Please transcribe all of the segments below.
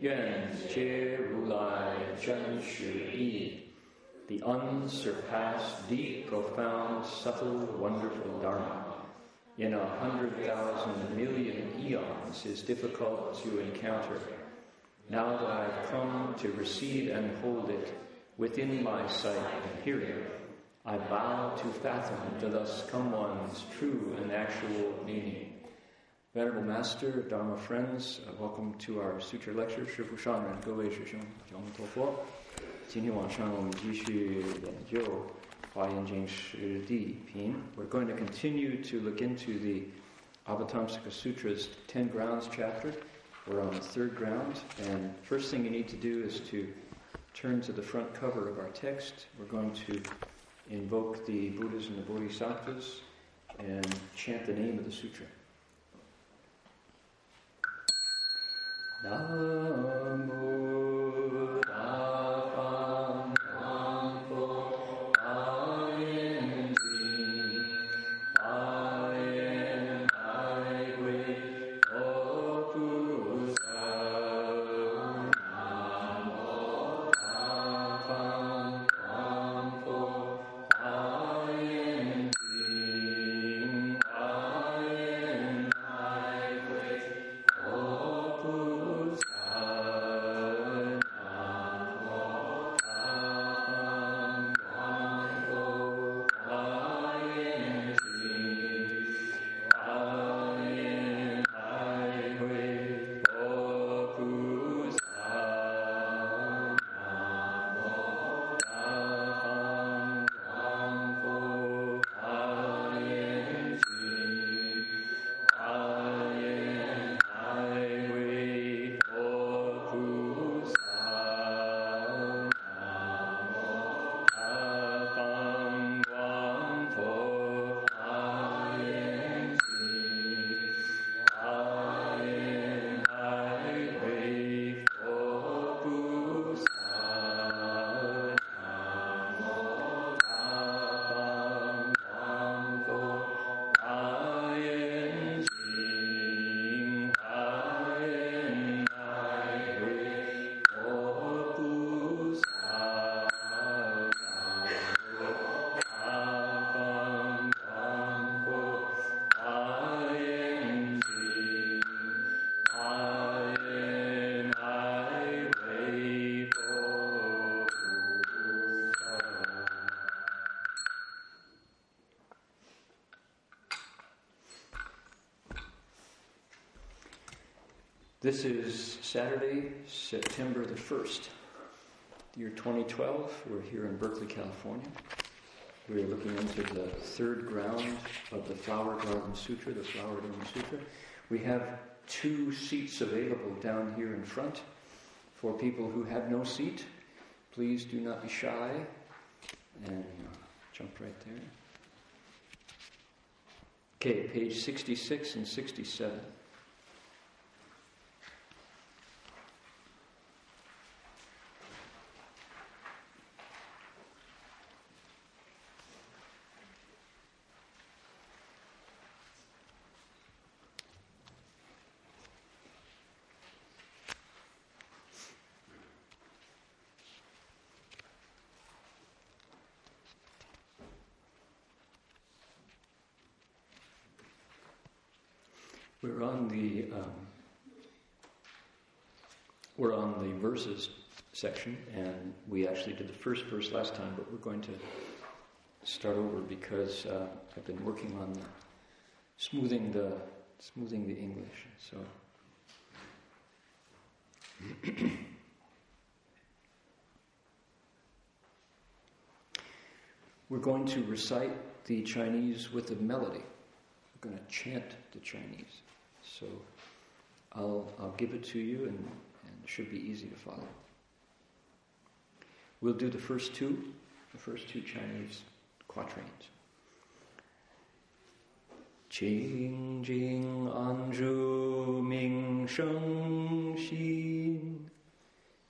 愿皆如来真实义。The unsurpassed, deep, profound, subtle, wonderful Dharma in a hundred thousand million eons is difficult to encounter. Now that I've come to receive and hold it within my sight and hearing, I bow to fathom the thus come one's true and actual meaning. Venerable Master, Dharma friends, uh, welcome to our Sutra lecture. 师父上人，各位师兄，讲陀佛。今天晚上我们继续研究《华严经》十地品。We're going to continue to look into the Avatamsaka Sutra's 10 grounds chapter. We're on the third ground, and first thing you need to do is to turn to the front cover of our text. We're going to invoke the Buddhas and the Bodhisattvas and chant the name of the sutra. Tassa This is Saturday, September the 1st, year 2012. We're here in Berkeley, California. We're looking into the third ground of the Flower Garden Sutra, the Flower Garden Sutra. We have two seats available down here in front for people who have no seat. Please do not be shy and jump right there. Okay, page 66 and 67. We're on the um, we're on the verses section, and we actually did the first verse last time, but we're going to start over because uh, I've been working on the, smoothing the smoothing the English. So. We're going to recite the Chinese with a melody. We're going to chant the Chinese. So I'll, I'll give it to you and, and it should be easy to follow. We'll do the first two, the first two Chinese quatrains. Qing Jing Anzhu Ming Sheng Xin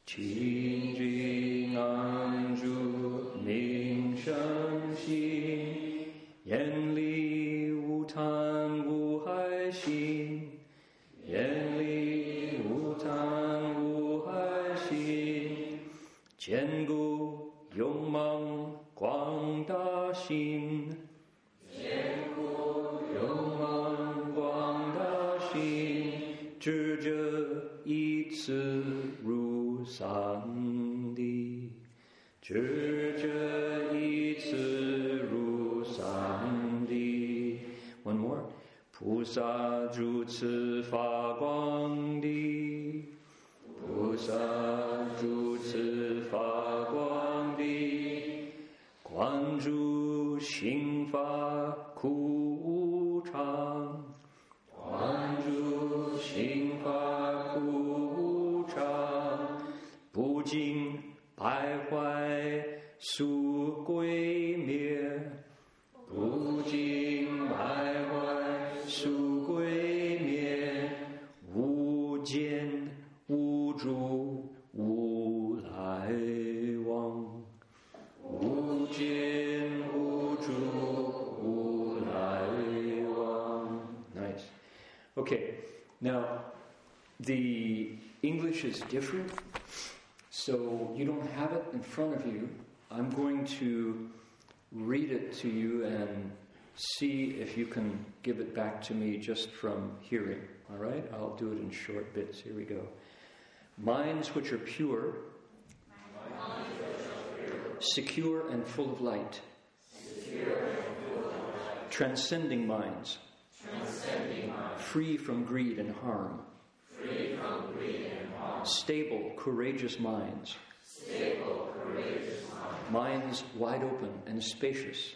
Qing Jing Anzhu Ming Sheng Da Xin 知者一次如上帝，知者一次如上帝。One more，菩萨如此发光的，菩萨心 different, so you don't have it in front of you. I'm going to read it to you and see if you can give it back to me just from hearing. All right? I'll do it in short bits. Here we go. Minds which are pure, secure and full of light, transcending minds free from greed and harm, from greed and harm. Stable, courageous minds, stable, courageous minds, minds wide open and spacious.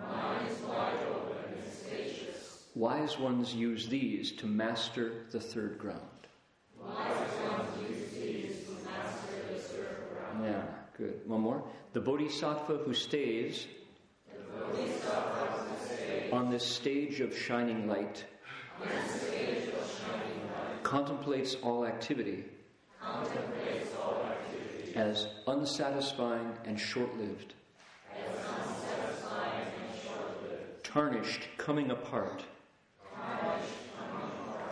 Minds wide open and spacious. Wise ones use these to master the third ground. Wise ones use these to master the third ground. Yeah, good. One more. The bodhisattva who stays on this stage of shining light, contemplates all activity, as unsatisfying and short-lived, tarnished, coming apart,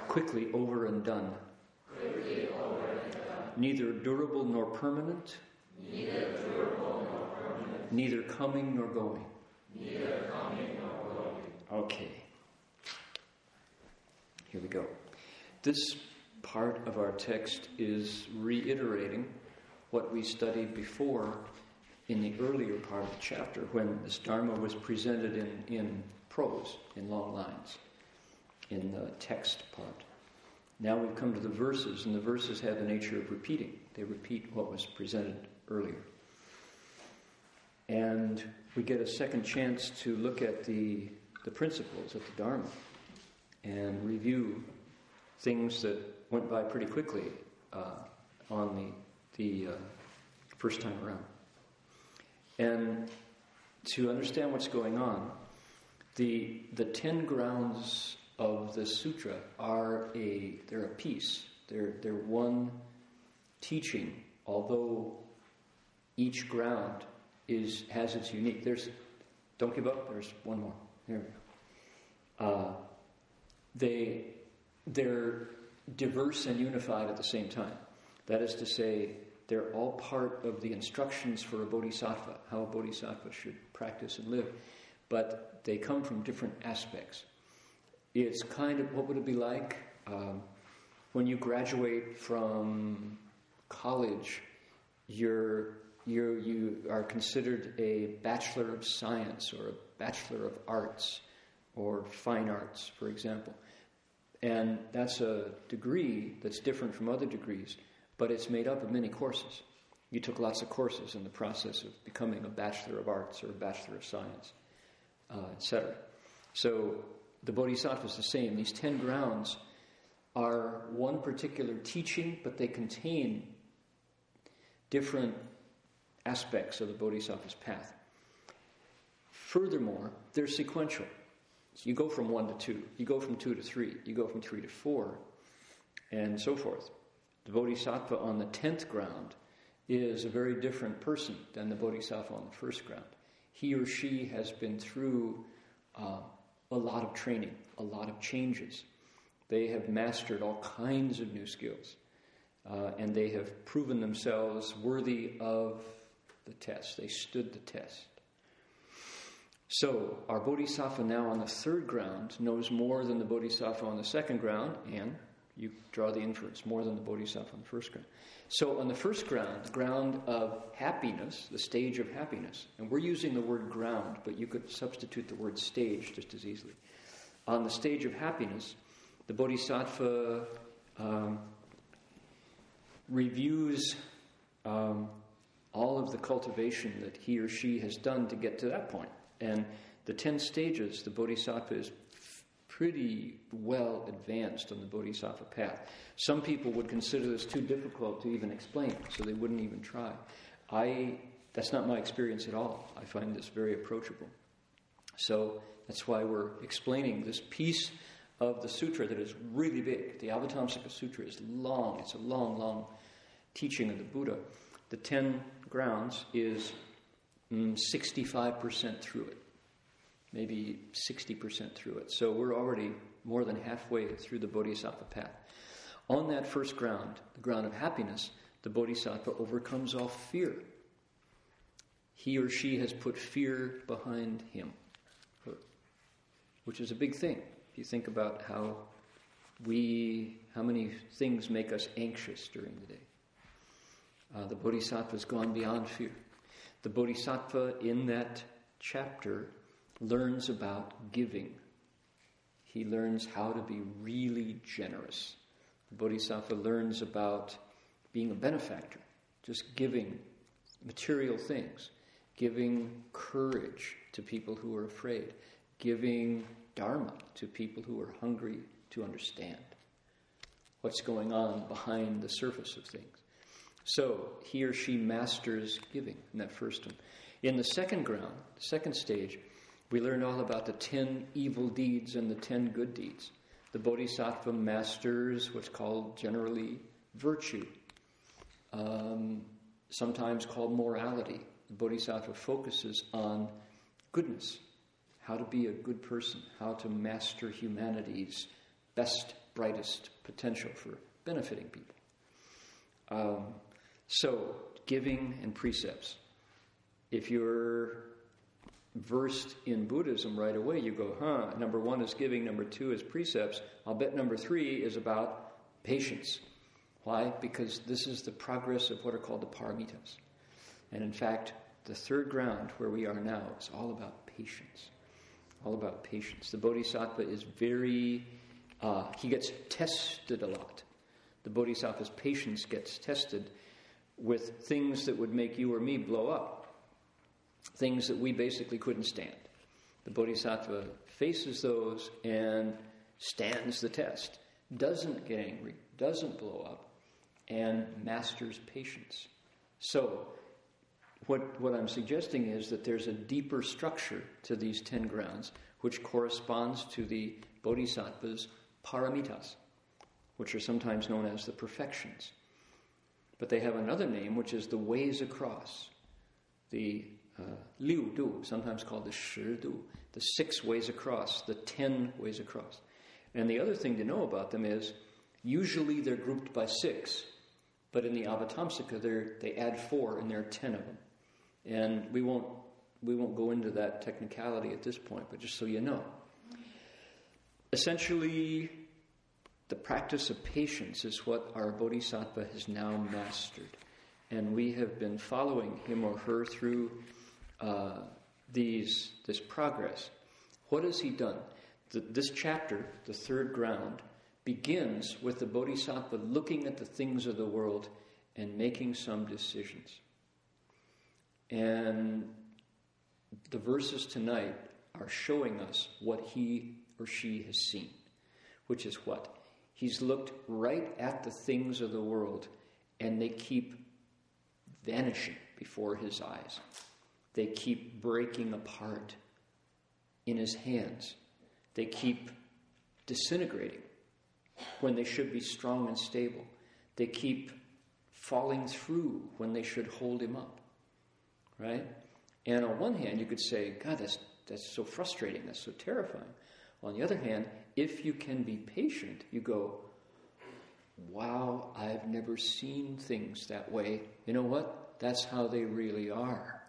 quickly over and done, neither durable nor permanent, neither coming nor going. Neither coming nor going. Okay. Here we go. This part of our text is reiterating what we studied before in the earlier part of the chapter when this Dharma was presented in, in prose, in long lines, in the text part. Now we've come to the verses, and the verses have the nature of repeating. They repeat what was presented earlier. And we get a second chance to look at the, the principles of the Dharma and review things that went by pretty quickly uh, on the, the uh, first time around. And to understand what's going on, the, the ten grounds of the sutra are a they're a piece. They're they're one teaching, although each ground is has its unique. There's don't give up. There's one more. Here we go. Uh, they they're diverse and unified at the same time. That is to say, they're all part of the instructions for a bodhisattva, how a bodhisattva should practice and live, but they come from different aspects. It's kind of what would it be like um, when you graduate from college you're, you're, you are considered a bachelor of science or a bachelor of arts or fine arts, for example. And that's a degree that's different from other degrees, but it's made up of many courses. You took lots of courses in the process of becoming a Bachelor of Arts or a Bachelor of Science, uh, etc. So the Bodhisattva is the same. These ten grounds are one particular teaching, but they contain different aspects of the Bodhisattva's path. Furthermore, they're sequential. So you go from one to two, you go from two to three, you go from three to four, and so forth. The Bodhisattva on the tenth ground is a very different person than the Bodhisattva on the first ground. He or she has been through uh, a lot of training, a lot of changes. They have mastered all kinds of new skills, uh, and they have proven themselves worthy of the test. They stood the test. So, our Bodhisattva now on the third ground knows more than the Bodhisattva on the second ground, and you draw the inference more than the Bodhisattva on the first ground. So, on the first ground, the ground of happiness, the stage of happiness, and we're using the word ground, but you could substitute the word stage just as easily. On the stage of happiness, the Bodhisattva um, reviews um, all of the cultivation that he or she has done to get to that point. And the 10 stages, the Bodhisattva is pretty well advanced on the Bodhisattva path. Some people would consider this too difficult to even explain, so they wouldn't even try. I, that's not my experience at all. I find this very approachable. So that's why we're explaining this piece of the sutra that is really big. The Avatamsaka Sutra is long, it's a long, long teaching of the Buddha. The 10 grounds is 65% through it maybe 60% through it. So we're already more than halfway through the Bodhisattva path. On that first ground, the ground of happiness, the Bodhisattva overcomes all fear. He or she has put fear behind him, her, which is a big thing. If you think about how we, how many things make us anxious during the day. Uh, the Bodhisattva has gone beyond fear. The Bodhisattva in that chapter learns about giving. He learns how to be really generous. The Bodhisattva learns about being a benefactor, just giving material things, giving courage to people who are afraid, giving dharma to people who are hungry to understand what's going on behind the surface of things. So he or she masters giving in that first one. In the second ground, second stage, we learn all about the ten evil deeds and the ten good deeds. The Bodhisattva masters what's called generally virtue, um, sometimes called morality. The Bodhisattva focuses on goodness, how to be a good person, how to master humanity's best, brightest potential for benefiting people. Um, so, giving and precepts. If you're versed in Buddhism right away, you go, huh, number one is giving, number two is precepts. I'll bet number three is about patience. Why? Because this is the progress of what are called the paramitas. And in fact, the third ground where we are now is all about patience. All about patience. The Bodhisattva is very, uh, he gets tested a lot. The Bodhisattva's patience gets tested with things that would make you or me blow up things that we basically couldn't stand. The Bodhisattva faces those and stands the test, doesn't get angry, doesn't blow up, and masters patience. So, what, what I'm suggesting is that there's a deeper structure to these ten grounds, which corresponds to the Bodhisattva's paramitas, which are sometimes known as the perfections. But they have another name, which is the ways across, the uh, liu du, sometimes called the shi du, the six ways across, the ten ways across. And the other thing to know about them is usually they're grouped by six, but in the Avatamsaka they add four and there are ten of them. And we won't we won't go into that technicality at this point, but just so you know. Essentially, the practice of patience is what our Bodhisattva has now mastered. and we have been following him or her through uh, these this progress. What has he done? The, this chapter, the third ground, begins with the Bodhisattva looking at the things of the world and making some decisions. And the verses tonight are showing us what he or she has seen, which is what? He's looked right at the things of the world and they keep vanishing before his eyes. They keep breaking apart in his hands. They keep disintegrating when they should be strong and stable. They keep falling through when they should hold him up. Right? And on one hand, you could say, God, that's, that's so frustrating, that's so terrifying. On the other hand, if you can be patient, you go, wow, I've never seen things that way. You know what? That's how they really are.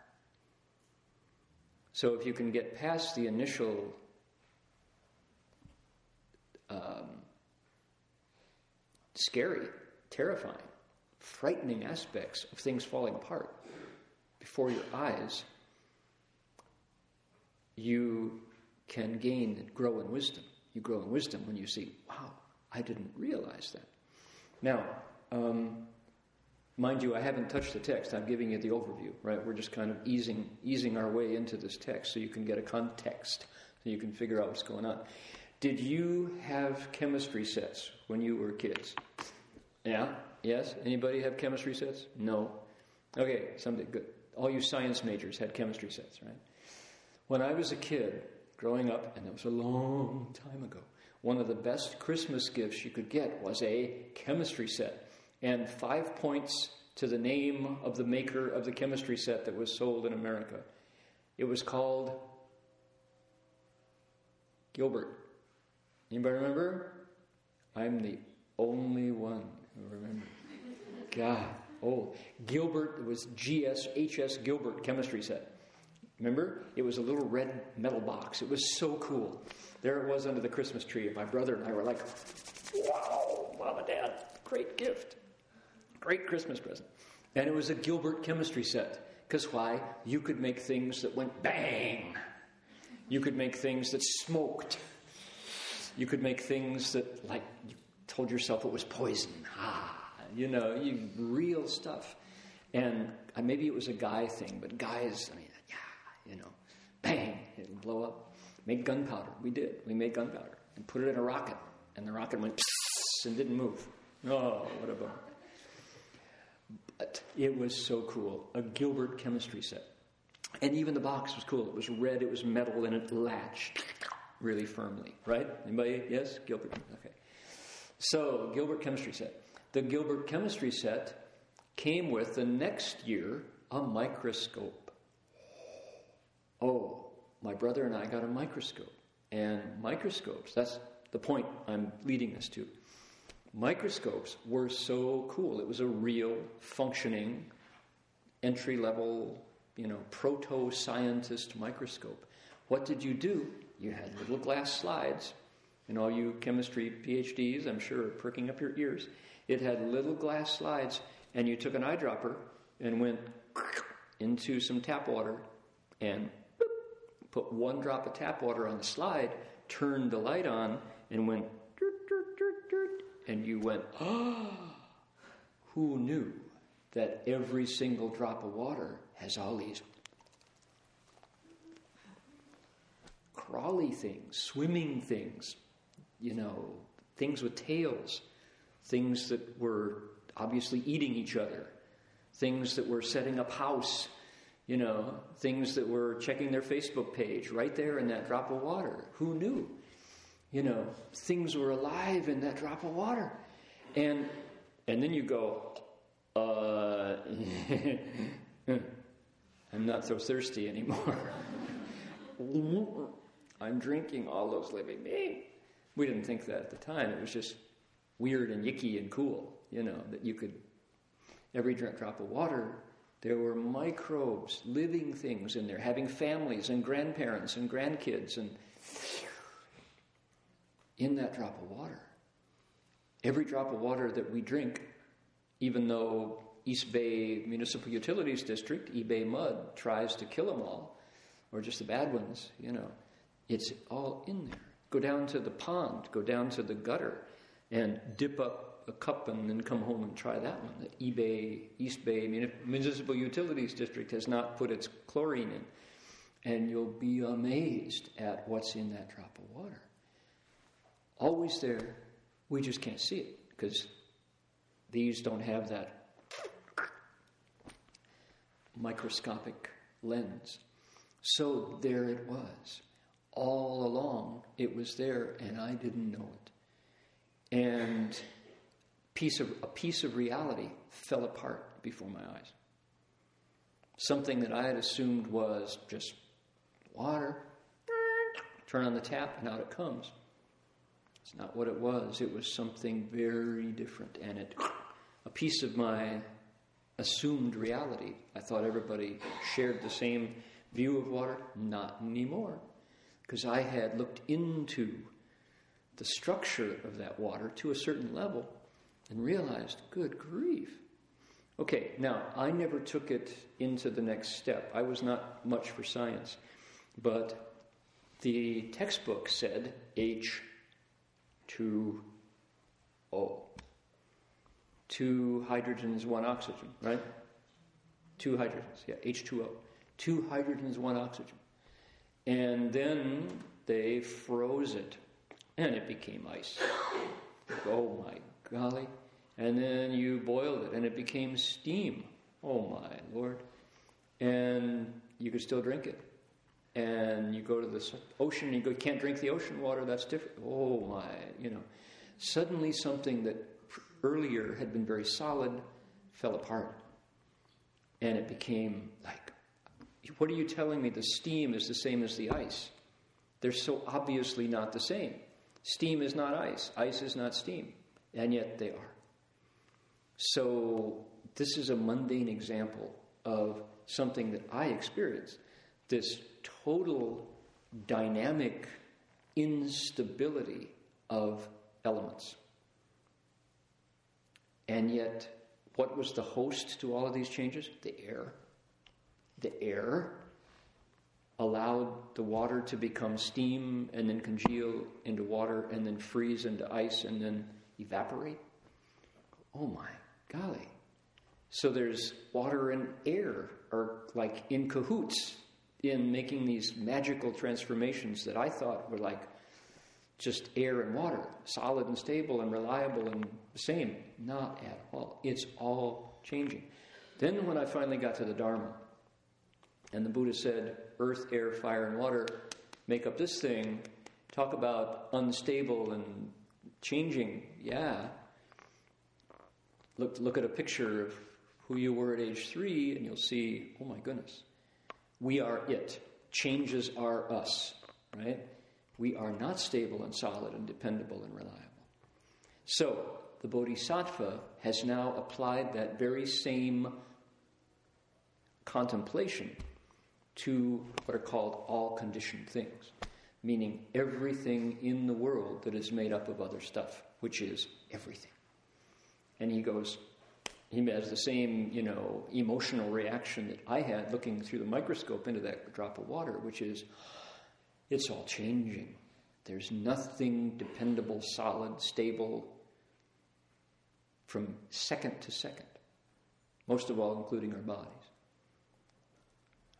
So if you can get past the initial um, scary, terrifying, frightening aspects of things falling apart before your eyes, you can gain and grow in wisdom. You grow in wisdom when you see, wow, I didn't realize that. Now, um, Mind you, I haven't touched the text. I'm giving you the overview, right? We're just kind of easing easing our way into this text so you can get a context, so you can figure out what's going on. Did you have chemistry sets when you were kids? Yeah? Yes? Anybody have chemistry sets? No. Okay, something good. All you science majors had chemistry sets, right? When I was a kid, growing up, and it was a long time ago, one of the best Christmas gifts you could get was a chemistry set and five points to the name of the maker of the chemistry set that was sold in America. It was called Gilbert. Anybody remember? I'm the only one who remembers. God, oh, Gilbert, it was GSHS Gilbert chemistry set. Remember? It was a little red metal box. It was so cool. There it was under the Christmas tree, and my brother and I were like, wow, mom and dad, great gift. Great Christmas present. And it was a Gilbert chemistry set. Because why? You could make things that went bang. You could make things that smoked. You could make things that, like, you told yourself it was poison. Ah, you know, you, real stuff. And uh, maybe it was a guy thing, but guys, I mean, you know, bang, it'll blow up. Make gunpowder. We did. We made gunpowder and put it in a rocket. And the rocket went and didn't move. Oh, what a bummer. But it was so cool. A Gilbert chemistry set. And even the box was cool. It was red, it was metal, and it latched really firmly. Right? Anybody? Yes? Gilbert. Okay. So, Gilbert chemistry set. The Gilbert chemistry set came with the next year a microscope. Oh, my brother and I got a microscope. And microscopes, that's the point I'm leading us to microscopes were so cool. It was a real functioning entry level, you know, proto scientist microscope. What did you do? You had little glass slides. And all you chemistry PhDs, I'm sure, are perking up your ears. It had little glass slides, and you took an eyedropper and went into some tap water and put one drop of tap water on the slide, turned the light on, and went and you went, oh, who knew that every single drop of water has all these crawly things, swimming things, you know, things with tails, things that were obviously eating each other, things that were setting up house, you know, things that were checking their Facebook page right there in that drop of water. Who knew? you know, things were alive in that drop of water. And and then you go, uh, I'm not so thirsty anymore. I'm drinking all those living beings. We didn't think that at the time. It was just weird and yicky and cool, you know, that you could, every drop of water, there were microbes, living things in there, having families and grandparents and grandkids and in that drop of water. Every drop of water that we drink, even though East Bay Municipal Utilities District, EBMUD, tries to kill them all, or just the bad ones, you know, it's all in there. Go down to the pond, go down to the gutter, and dip up a cup and then come home and try that one. The eBay, East Bay Municipal Utilities District has not put its chlorine in. And you'll be amazed at what's in that drop of water. Always there, we just can't see it because these don't have that microscopic lens. So there it was. All along, it was there, and I didn't know it. And piece of, a piece of reality fell apart before my eyes. Something that I had assumed was just water, turn on the tap, and out it comes. It's not what it was. It was something very different, and it a piece of my assumed reality. I thought everybody shared the same view of water. Not anymore, because I had looked into the structure of that water to a certain level and realized, good grief. Okay, now I never took it into the next step. I was not much for science, but the textbook said H 2O. Two hydrogens, one oxygen, right? Two hydrogens, yeah, H2O. Two hydrogens, one oxygen. And then they froze it, and it became ice. Oh my golly. And then you boiled it, and it became steam. Oh my lord. And you could still drink it and you go to the ocean and you go, can't drink the ocean water, that's different. Oh my, you know. Suddenly something that earlier had been very solid fell apart. And it became like, what are you telling me? The steam is the same as the ice. They're so obviously not the same. Steam is not ice, ice is not steam, and yet they are. So, this is a mundane example of something that I experienced this total dynamic instability of elements. And yet, what was the host to all of these changes? The air. The air allowed the water to become steam and then congeal into water and then freeze into ice and then evaporate. Oh my golly. So there's water and air are like in cahoots in making these magical transformations that I thought were like just air and water, solid and stable and reliable and the same. Not at all. It's all changing. Then, when I finally got to the Dharma, and the Buddha said, Earth, air, fire, and water make up this thing, talk about unstable and changing. Yeah. Look, look at a picture of who you were at age three, and you'll see, oh my goodness, we are it. Changes are us, right? We are not stable and solid and dependable and reliable. So, the Bodhisattva has now applied that very same contemplation to what are called all conditioned things, meaning everything in the world that is made up of other stuff, which is everything. And he goes, he has the same, you know, emotional reaction that I had looking through the microscope into that drop of water, which is, it's all changing. There's nothing dependable, solid, stable from second to second. Most of all, including our bodies.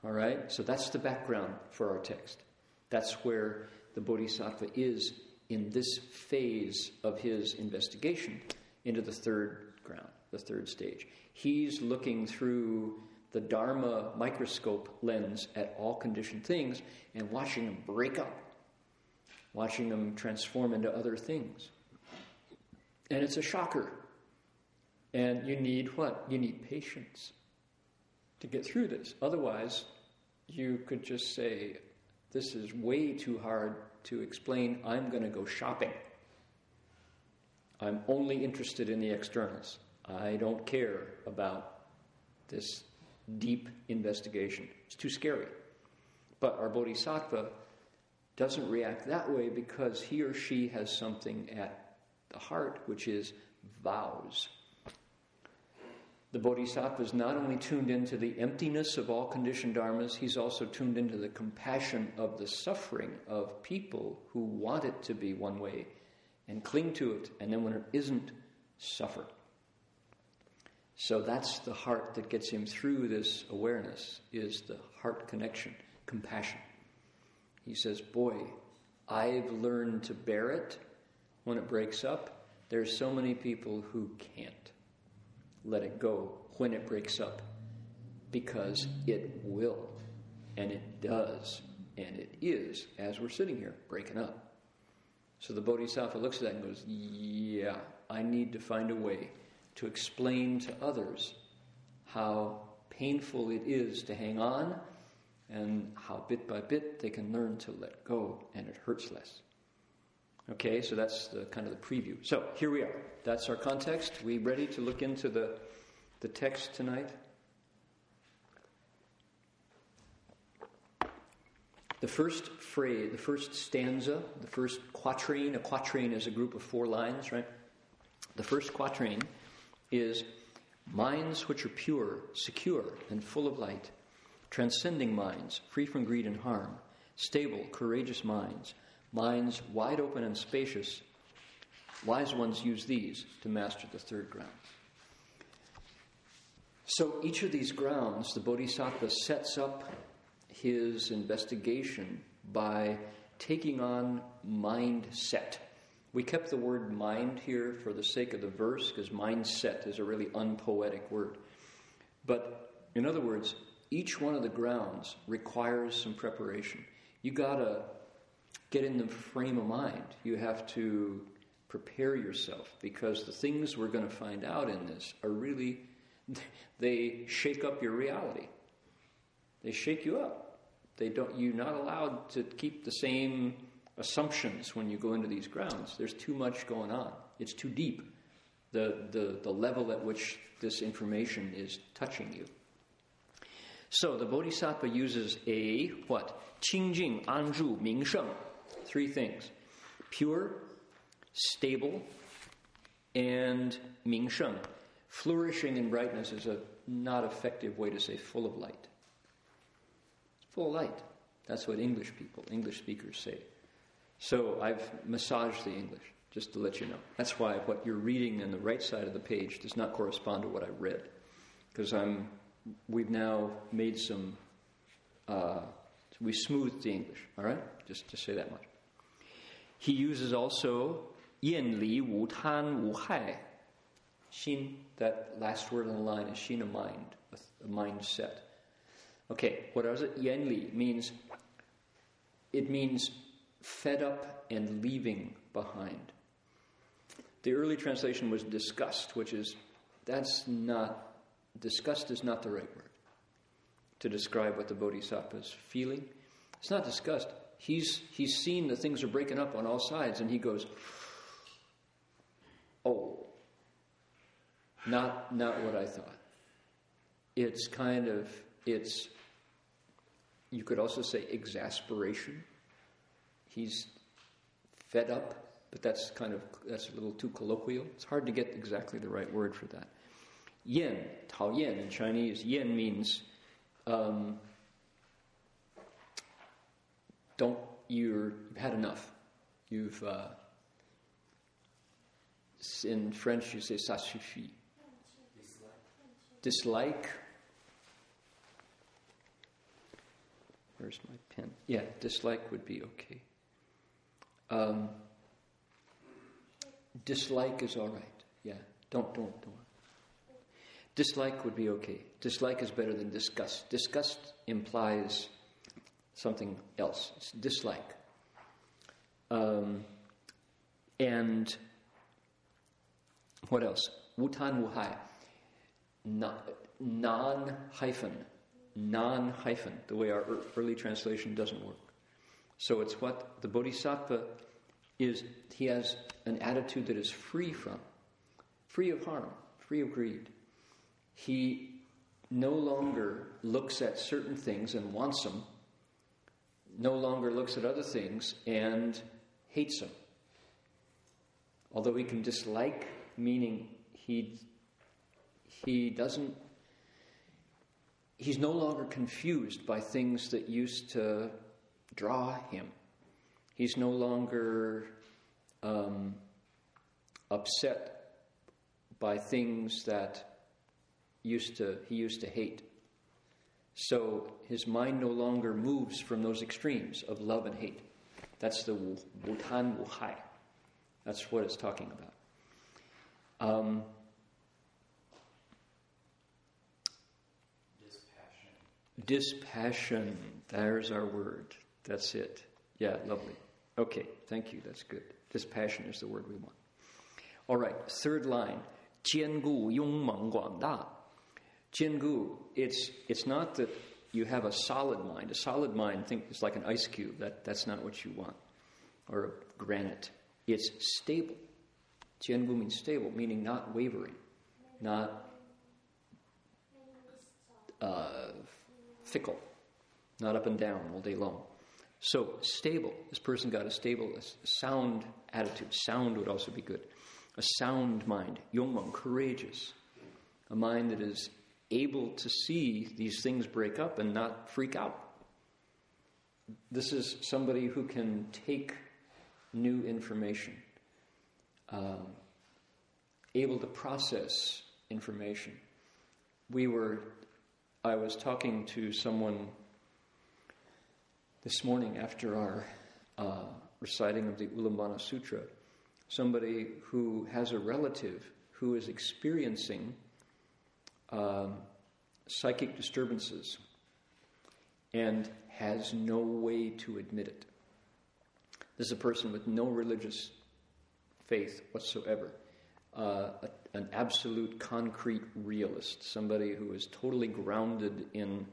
All right? So that's the background for our text. That's where the Bodhisattva is in this phase of his investigation into the third ground the third stage. He's looking through the Dharma microscope lens at all conditioned things and watching them break up, watching them transform into other things. And it's a shocker. And you need what? You need patience to get through this. Otherwise, you could just say, This is way too hard to explain. I'm going to go shopping. I'm only interested in the externals. I don't care about this deep investigation. It's too scary. But our bodhisattva doesn't react that way because he or she has something at the heart, which is vows. The Bodhisattva is not only tuned into the emptiness of all conditioned dharmas, he's also tuned into the compassion of the suffering of people who want it to be one way and cling to it, and then when it isn't, suffer. So that's the heart that gets him through this awareness is the heart connection, compassion. He says, "Boy, I've learned to bear it when it breaks up. There's so many people who can't let it go when it breaks up because it will and it does and it is as we're sitting here breaking up. So the Bodhisattva looks at that and goes, Yeah, I need to find a way to explain to others how painful it is to hang on and how bit by bit they can learn to let go and it hurts less. Okay, so that's the kind of the preview. So here we are. That's our context. We ready to look into the, the text tonight? The first phrase, the first stanza, the first quatrain, a quatrain is a group of four lines, right? The first quatrain is minds which are pure, secure, and full of light, transcending minds, free from greed and harm, stable, courageous minds minds wide open and spacious, wise ones use these to master the third ground. So each of these grounds, the Bodhisattva sets up his investigation by taking on mindset. We kept the word mind here for the sake of the verse because mindset is a really unpoetic word. But in other words, each one of the grounds requires some preparation. You gotta get in the frame of mind. You have to prepare yourself because the things we're going to find out in this are really, they shake up your reality. They shake you up. They don't, you're not allowed to keep the same assumptions when you go into these grounds. There's too much going on. It's too deep. The, the, the level at which this information is touching you. So the Bodhisattva uses a what? Qingjing, Anzhu, Mingsheng three things pure, stable, and mingsheng. Flourishing in brightness is a not effective way to say full of light. Full of light. That's what English people, English speakers say. So I've massaged the English, just to let you know. That's why what you're reading on the right side of the page does not correspond to what I read. Because I'm, we've now made some, uh, we smoothed the English, all right? Just to say that much. He uses also yin li wu tan wu hai. Xin, that last word in the line is xin, a mind, a, mindset. Okay, what is it? Yen li means, it means fed up and leaving behind. The early translation was disgust, which is, that's not, disgust is not the right word to describe what the bodhisattva is feeling. It's not disgust, he's, he's seen that things are breaking up on all sides, and he goes, Oh, not, not what I thought. It's kind of, it's, you could also say exasperation. He's fed up, but that's kind of, that's a little too colloquial. It's hard to get exactly the right word for that. Yin, Tao Yin in Chinese, yin means um, don't you're you've had enough. You've uh, in French you say ça suffit. Dislike. Dislike. Where's my pen? Yeah, dislike would be okay. Um, dislike is all right. Yeah, don't don't don't. Dislike would be okay. Dislike is better than disgust. Disgust implies something else. It's dislike. Um, and what else? Wutan wuhai. Non hyphen. Non hyphen. The way our early translation doesn't work. So it's what the bodhisattva is, he has an attitude that is free from, free of harm, free of greed. He no longer looks at certain things and wants them no longer looks at other things and hates them. Although he can dislike, meaning he He doesn't, he's no longer confused by things that used to draw him. He's no longer um, upset by things that used to, he used to hate. So his mind no longer moves from those extremes of love and hate. That's the Wu, Wutan Wuhai. That's what it's talking about. Um, dispassion. Dispassion. There's our word. That's it. Yeah, lovely. Okay, thank you. That's good. Dispassion is the word we want. All right, third line. 坚固勇猛广大 Jiangu, it's, it's not that you have a solid mind. A solid mind, think it's like an ice cube. That, that's not what you want. Or a granite. It's stable. Jiangu means stable, meaning not wavering, not uh, fickle, not up and down all day long. So, stable. This person got a stable, a sound attitude. Sound would also be good. A sound mind, yongmeng, courageous. A mind that is able to see these things break up and not freak out. This is somebody who can take new information, um, able to process information. We were, I was talking to someone this morning after our uh, reciting of the Ullambana Sutra, somebody who has a relative who is experiencing um, psychic disturbances and has no way to admit it. This is a person with no religious faith whatsoever, uh, a, an absolute concrete realist, somebody who is totally grounded in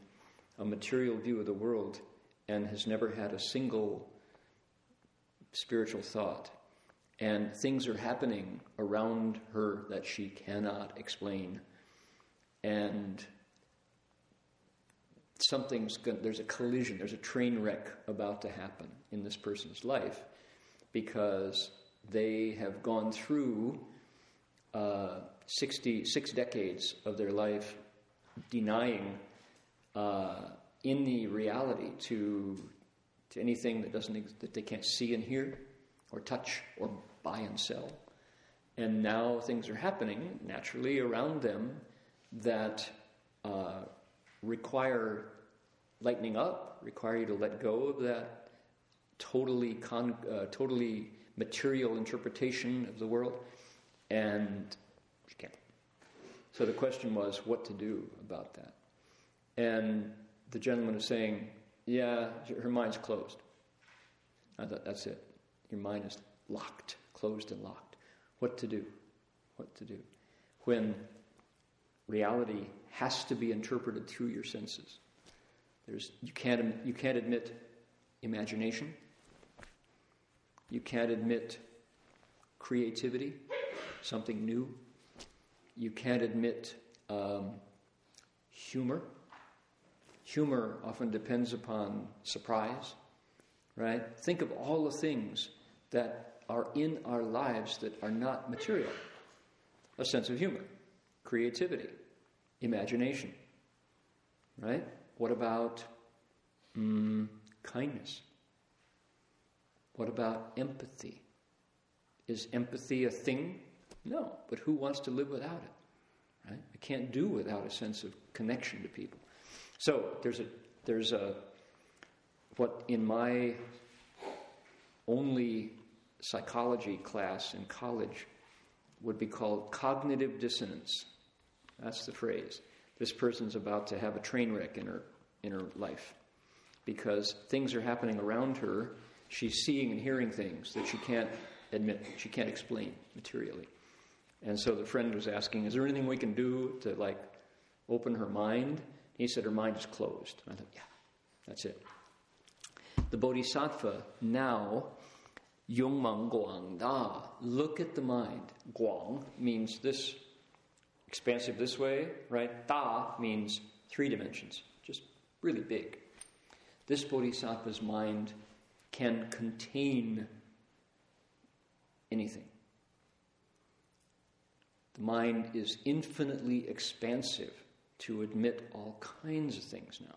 a material view of the world and has never had a single spiritual thought. And things are happening around her that she cannot explain and something's going there's a collision there's a train wreck about to happen in this person's life because they have gone through uh, 66 decades of their life denying uh, in the reality to to anything that doesn't that they can't see and hear or touch or buy and sell. And now things are happening naturally around them that uh, require lightening up, require you to let go of that totally, con- uh, totally material interpretation of the world, and you can't. So the question was what to do about that. And the gentleman was saying, Yeah, her mind's closed. I thought, That's it. Your mind is locked, closed and locked. What to do? What to do? When reality has to be interpreted through your senses. There's, you, can't, you can't admit imagination. You can't admit creativity, something new. You can't admit um, humor. Humor often depends upon surprise, right? Think of all the things that are in our lives that are not material. A sense of humor, creativity, imagination. Right? What about mm, kindness? What about empathy? Is empathy a thing? No, but who wants to live without it? Right? I can't do without a sense of connection to people. So there's a there's a what in my only psychology class in college would be called cognitive dissonance. That's the phrase. This person's about to have a train wreck in her, in her life because things are happening around her. She's seeing and hearing things that she can't admit, she can't explain materially. And so the friend was asking, Is there anything we can do to like open her mind? He said, Her mind is closed. I thought, Yeah, that's it. The Bodhisattva now, Yongmeng Guang Da, look at the mind. Guang means this expansive this way, right? Da means three dimensions, just really big. This bodhisattva's mind can contain anything. The mind is infinitely expansive to admit all kinds of things now.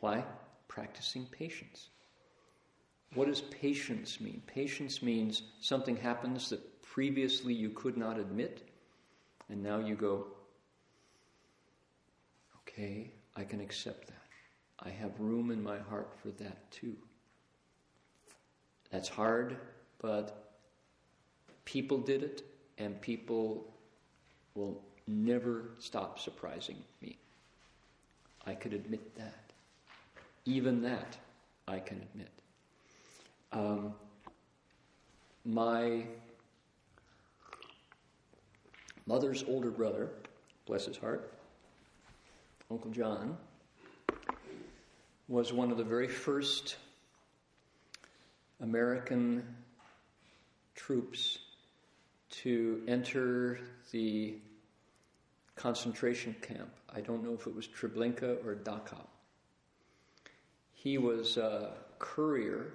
Why? Practicing patience. What does patience mean? Patience means something happens that previously you could not admit, and now you go, okay, I can accept that. I have room in my heart for that too. That's hard, but people did it, and people will never stop surprising me. I could admit that. Even that I can admit. Um, my mother's older brother, bless his heart, Uncle John, was one of the very first American troops to enter the concentration camp. I don't know if it was Treblinka or Dachau. He was a courier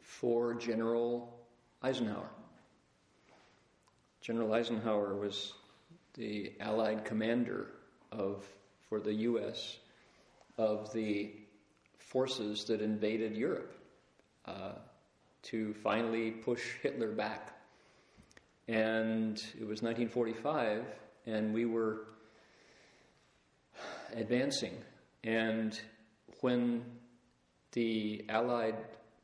for General Eisenhower. General Eisenhower was the Allied commander of, for the U.S. of the forces that invaded Europe uh, to finally push Hitler back. And it was 1945, and we were advancing. And when the Allied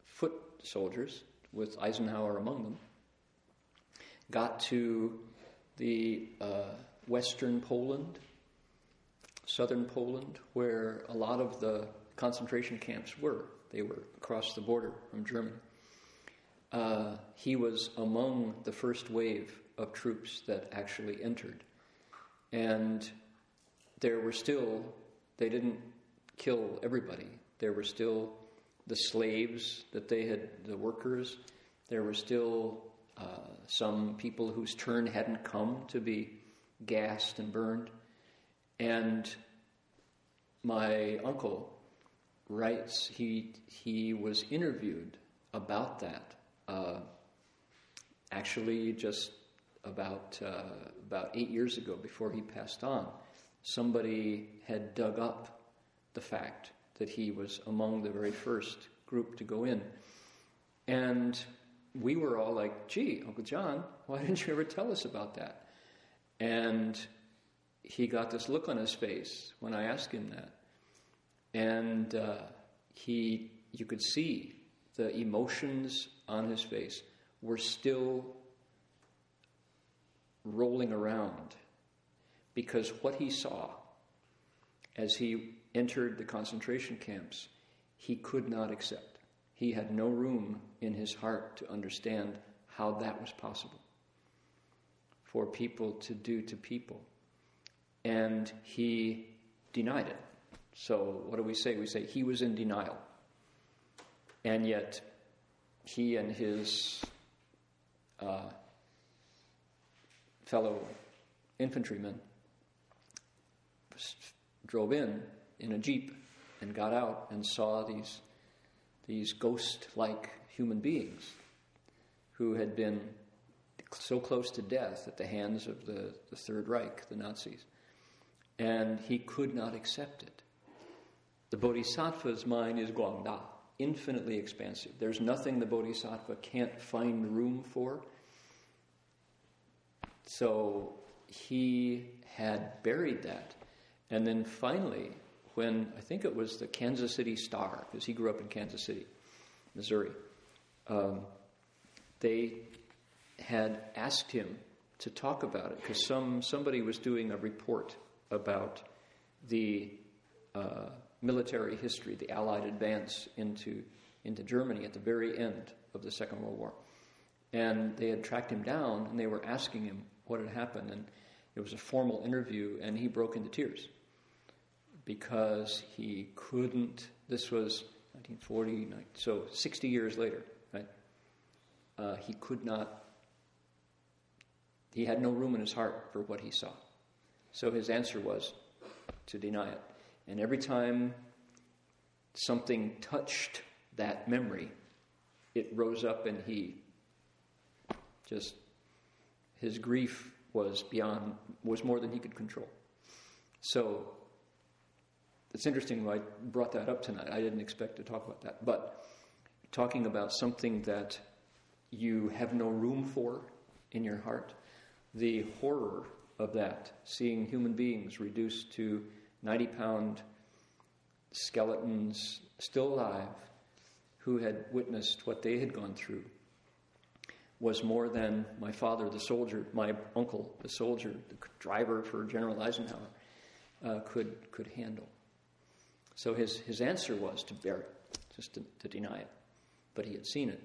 foot soldiers, with Eisenhower among them, got to the uh, western Poland, southern Poland, where a lot of the concentration camps were. They were across the border from Germany. Uh, he was among the first wave of troops that actually entered. And there were still, they didn't kill everybody. There were still the slaves that they had, the workers. There were still uh, some people whose turn hadn't come to be gassed and burned. And my uncle writes he he was interviewed about that uh, actually just about uh, about eight years ago before he passed on somebody had dug up the fact that he was among the very first group to go in and we were all like gee uncle john why didn't you ever tell us about that and he got this look on his face when i asked him that and uh, he, you could see the emotions on his face were still rolling around because what he saw as he entered the concentration camps, he could not accept. He had no room in his heart to understand how that was possible for people to do to people. And he denied it. So, what do we say? We say he was in denial. And yet, he and his uh, fellow infantrymen drove in in a jeep and got out and saw these these ghost-like human beings who had been so close to death at the hands of the, the Third Reich, the Nazis. And he could not accept it. The bodhisattva's mind is guangda, infinitely expansive. There's nothing the bodhisattva can't find room for. So he had buried that. And then finally, when I think it was the Kansas City Star, because he grew up in Kansas City, Missouri, um, they had asked him to talk about it because some somebody was doing a report about the uh, military history, the Allied advance into, into Germany at the very end of the Second World War. And they had tracked him down and they were asking him what had happened. And it was a formal interview, and he broke into tears because he couldn't. This was 1940, so 60 years later, right? Uh, he could not, he had no room in his heart for what he saw. So his answer was to deny it. And every time something touched that memory, it rose up and he just, his grief was beyond, was more than he could control. So it's interesting I brought that up tonight. I didn't expect to talk about that. But talking about something that you have no room for in your heart, the horror of that, seeing human beings reduced to 90 pound skeletons, still alive, who had witnessed what they had gone through, was more than my father, the soldier, my uncle, the soldier, the driver for General Eisenhower, uh, could, could handle. So his, his answer was to bear it, just to, to deny it. But he had seen it.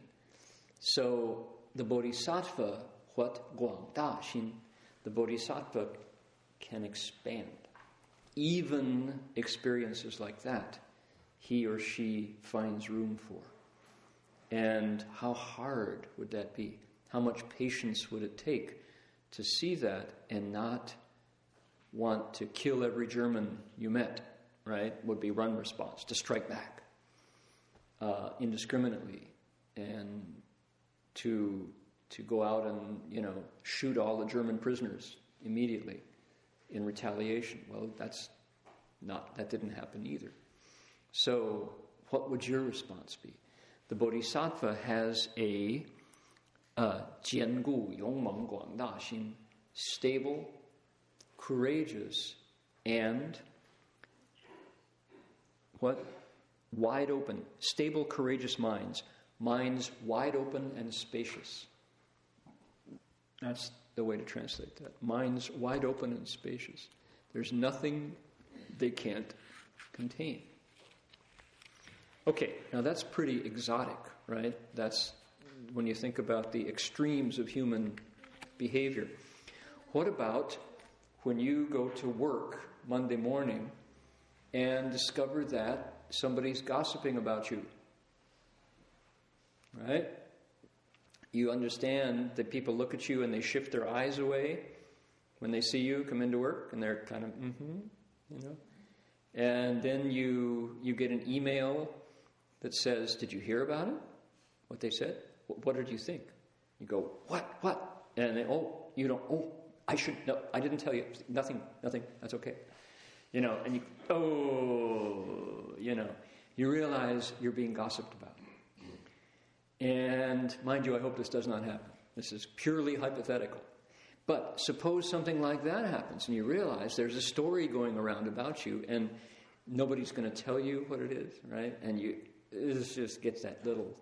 So the Bodhisattva, what Guang Da Xin, the Bodhisattva can expand. Even experiences like that, he or she finds room for. And how hard would that be? How much patience would it take to see that and not want to kill every German you met, right? Would be run response, to strike back uh, indiscriminately and to, to go out and, you know, shoot all the German prisoners immediately in retaliation. Well, that's not, that didn't happen either. So, what would your response be? The Bodhisattva has a xin, stable, courageous, and what? Wide open, stable, courageous minds. Minds wide open and spacious. That's the way to translate that. Minds wide open and spacious. There's nothing they can't contain. Okay, now that's pretty exotic, right? That's when you think about the extremes of human behavior. What about when you go to work Monday morning and discover that somebody's gossiping about you? Right? You understand that people look at you and they shift their eyes away when they see you come into work and they're kind of, mm hmm, you know. And then you, you get an email that says, Did you hear about it? What they said? What what did you think? You go, What? What? And they, Oh, you don't, oh, I should, no, I didn't tell you. Nothing, nothing, that's okay. You know, and you, oh, you know, you realize you're being gossiped about. And mind you, I hope this does not happen. This is purely hypothetical. But suppose something like that happens and you realize there's a story going around about you and nobody's going to tell you what it is, right? And you this just gets that little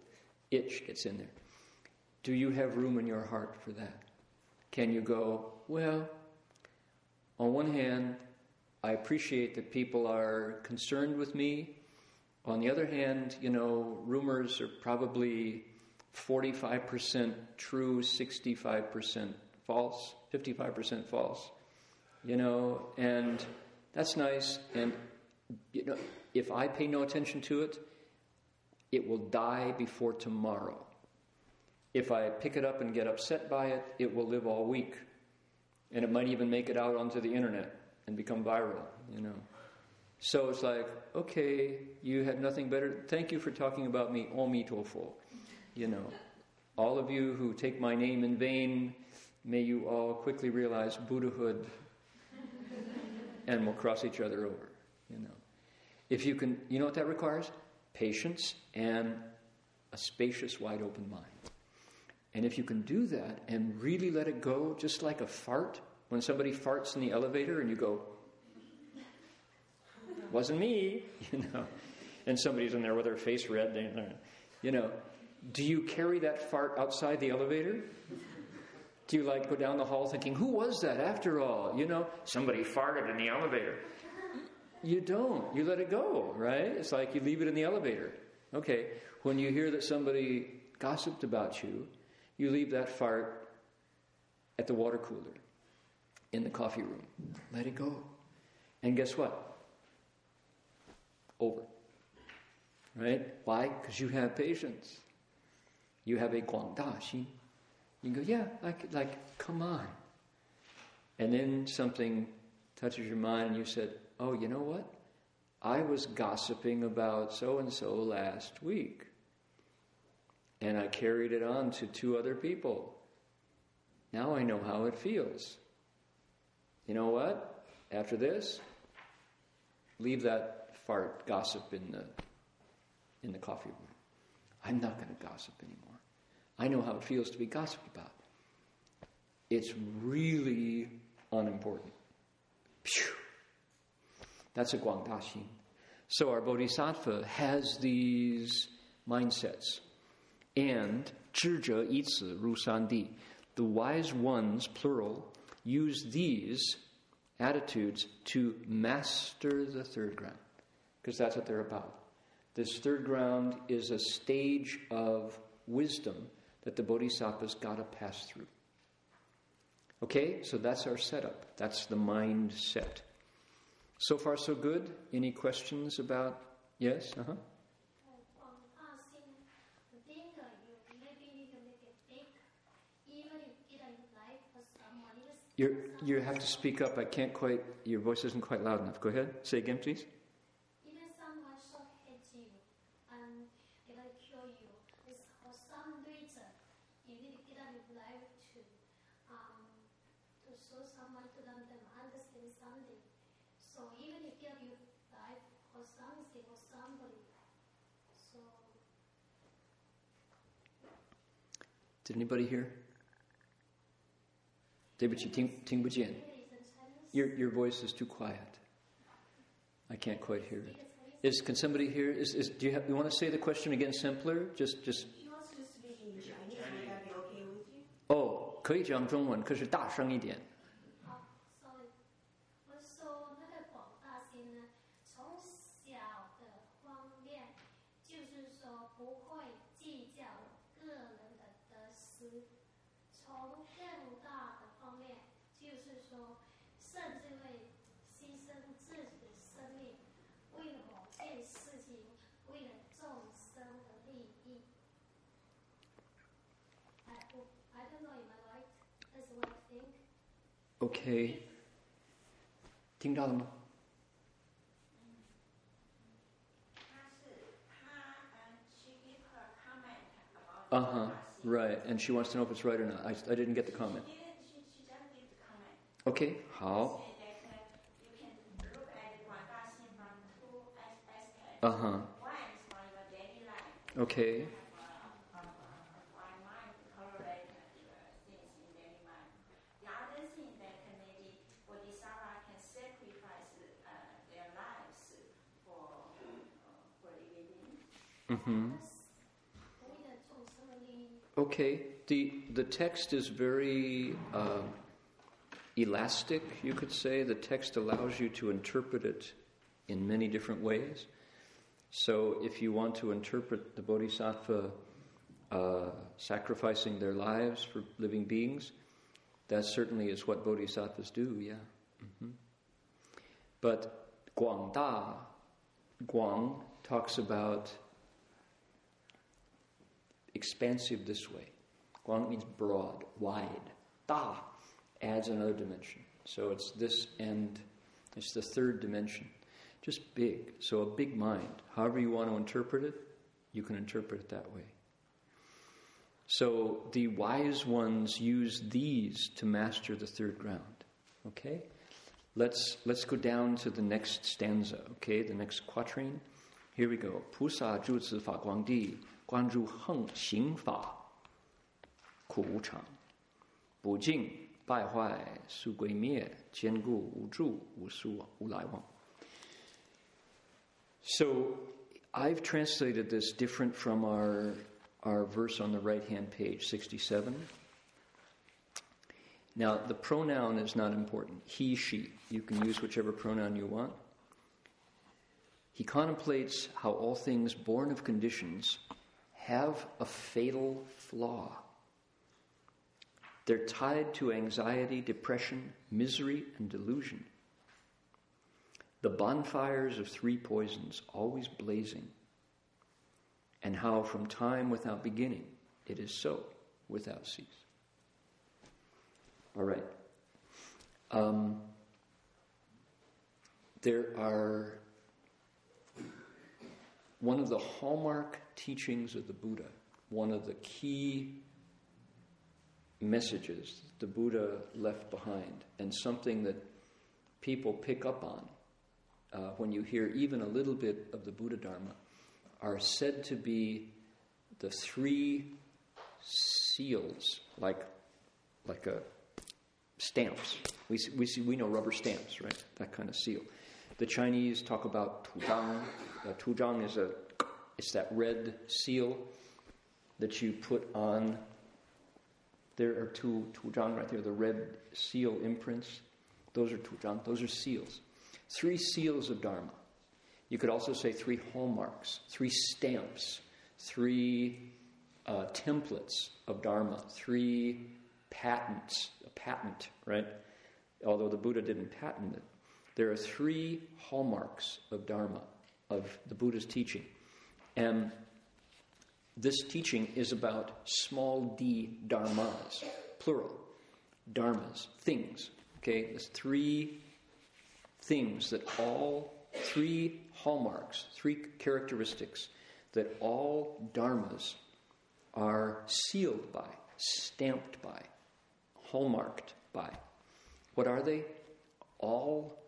itch gets in there. Do you have room in your heart for that? Can you go, well, on one hand, I appreciate that people are concerned with me. On the other hand, you know, rumors are probably 45% true, 65% false, 55% false. You know, and that's nice. And, you know, if I pay no attention to it, it will die before tomorrow. If I pick it up and get upset by it, it will live all week. And it might even make it out onto the internet and become viral, you know. So it's like, okay, you had nothing better. Thank you for talking about me, Omi Tofo. You know, all of you who take my name in vain, may you all quickly realize Buddhahood and we'll cross each other over, you know. If you can, you know what that requires? patience, and a spacious, wide open mind. And if you can do that and really let it go, just like a fart, when somebody farts in the elevator and you go, wasn't me, you know, and somebody's in there with their face red, you know, do you carry that fart outside the elevator? Do you like go down the hall thinking, who was that after all? You know, somebody farted in the elevator. You don't. You let it go, right? It's like you leave it in the elevator. Okay, when you hear that somebody gossiped about you, you leave that fart at the water cooler, in the coffee room. Let it go. And guess what? Over. Right? Why? Because you have patience. You have a guangda You go, yeah, like, like, come on. And then something touches your mind and you said, oh, you know what? I was gossiping about so and so last week. And I carried it on to two other people. Now I know how it feels you know what? After this, leave that fart gossip in the in the coffee room. I'm not going to gossip anymore. I know how it feels to be gossiped about. It's really unimportant. Phew. That's a Guangda Xin. So our Bodhisattva has these mindsets. And 智者以此入三地. The wise ones, plural, use these attitudes to master the third ground. Because that's what they're about. This third ground is a stage of wisdom that the bodhisattva's got to pass through. Okay, so that's our setup. That's the mindset. So far, so good. Any questions about? Yes? Uh huh. You you have to speak up. I can't quite, your voice isn't quite loud enough. Go ahead. Say again, please. Even someone shorthand you and gonna kill you, it's for some reason you need to get out of life to, um, to show someone to them, them understand something. So even if you give your life for something or somebody, so. Did anybody hear? 对不起，听听不见。Your your voice is too quiet. I can't quite hear it. Is can somebody hear? Is, is do you have, you want to say the question again simpler? Just just. Oh, 可以讲中文，可是大声一点。 OK，听到了吗？Uh huh. Right, and she wants to know if it's right or not. I, I didn't get the comment. Okay, 好。Uh huh. Okay. Mm-hmm. Okay, the the text is very uh, elastic. You could say the text allows you to interpret it in many different ways. So, if you want to interpret the Bodhisattva uh, sacrificing their lives for living beings, that certainly is what Bodhisattvas do. Yeah, mm-hmm. but Guang Da, Guang talks about expansive this way. Guang means broad, wide. Da adds another dimension. So it's this end, it's the third dimension. Just big. So a big mind. However you want to interpret it, you can interpret it that way. So the wise ones use these to master the third ground. Okay? Let's let's go down to the next stanza, okay, the next quatrain. Here we go. Pusa Zhu Zi Fa Guang Di 关注横行法，苦无常，不净败坏速归灭，坚固无助无殊无来往。So I've translated this different from our our verse on the right hand page, 67. Now, the pronoun is not important. He, she. You can use whichever pronoun you want. He contemplates how all things born of conditions have a fatal flaw. They're tied to anxiety, depression, misery, and delusion. The bonfires of three poisons always blazing, and how from time without beginning it is so without cease. All right. Um, there are one of the hallmark teachings of the Buddha, one of the key messages the Buddha left behind, and something that people pick up on uh, when you hear even a little bit of the Buddha Dharma are said to be the three seals, like like a stamps. We see, we see we know rubber stamps, right? That kind of seal. The Chinese talk about tuzhang. Uh, tuzhang is a it's that red seal that you put on. There are two tuzhang right there, the red seal imprints. Those are tuzhang. Those are seals. Three seals of Dharma. You could also say three hallmarks, three stamps, three uh, templates of Dharma, three patents, a patent, right? Although the Buddha didn't patent it. There are three hallmarks of Dharma, of the Buddha's teaching. And this teaching is about small d dharmas, plural, dharmas, things. Okay, there's three things that all, three hallmarks, three characteristics that all dharmas are sealed by, stamped by, hallmarked by. What are they? All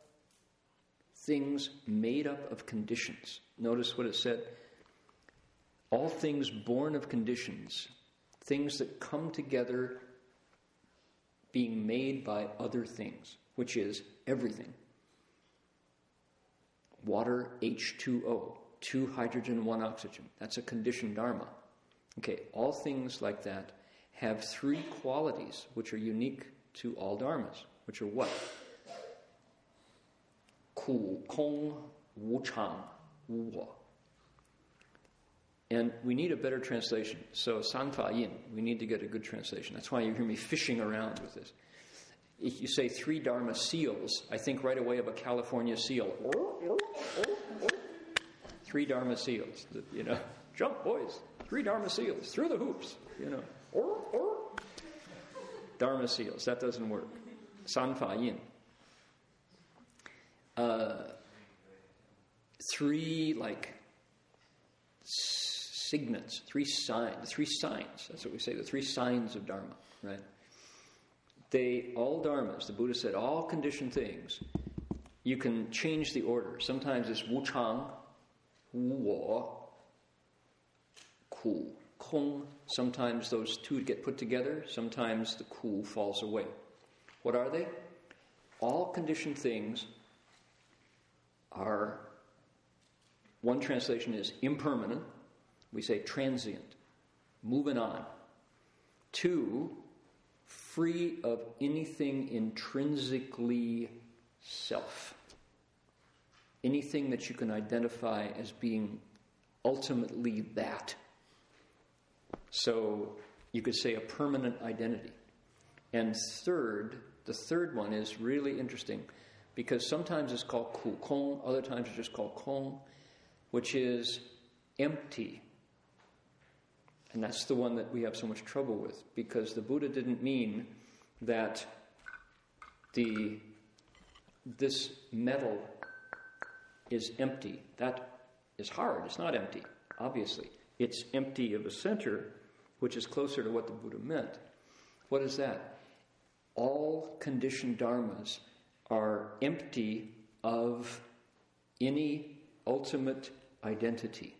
things made up of conditions. Notice what it said all things born of conditions, things that come together being made by other things, which is everything. Water, H2O, two hydrogen, one oxygen. That's a conditioned dharma. Okay, all things like that have three qualities which are unique to all dharmas, which are what? Ku, Wu Chang, Wu And we need a better translation. So, San Fa Yin, we need to get a good translation. That's why you hear me fishing around with this. If you say three Dharma seals, I think right away of a California seal. Three Dharma seals, you know. Jump, boys. Three Dharma seals through the hoops, you know. Dharma seals, that doesn't work. San Fa Yin. Uh, three, like, signets, three signs, three signs, that's what we say, the three signs of Dharma, right? They, all dharmas, the Buddha said, all conditioned things, you can change the order. Sometimes it's Wu Chang, Wu Wo, ku, kong. Sometimes those two get put together, sometimes the ku falls away. What are they? All conditioned things are, one translation is impermanent, we say transient, moving on. Two, free of anything intrinsically self. Anything that you can identify as being ultimately that. So you could say a permanent identity. And third, the third one is really interesting because sometimes it's called ku kong, other times it's just called kong, which is empty. And that's the one that we have so much trouble with because the Buddha didn't mean that the this metal is empty. That is hard. It's not empty, obviously. It's empty of a center which is closer to what the Buddha meant. What is that? All conditioned dharmas are empty of any ultimate identity.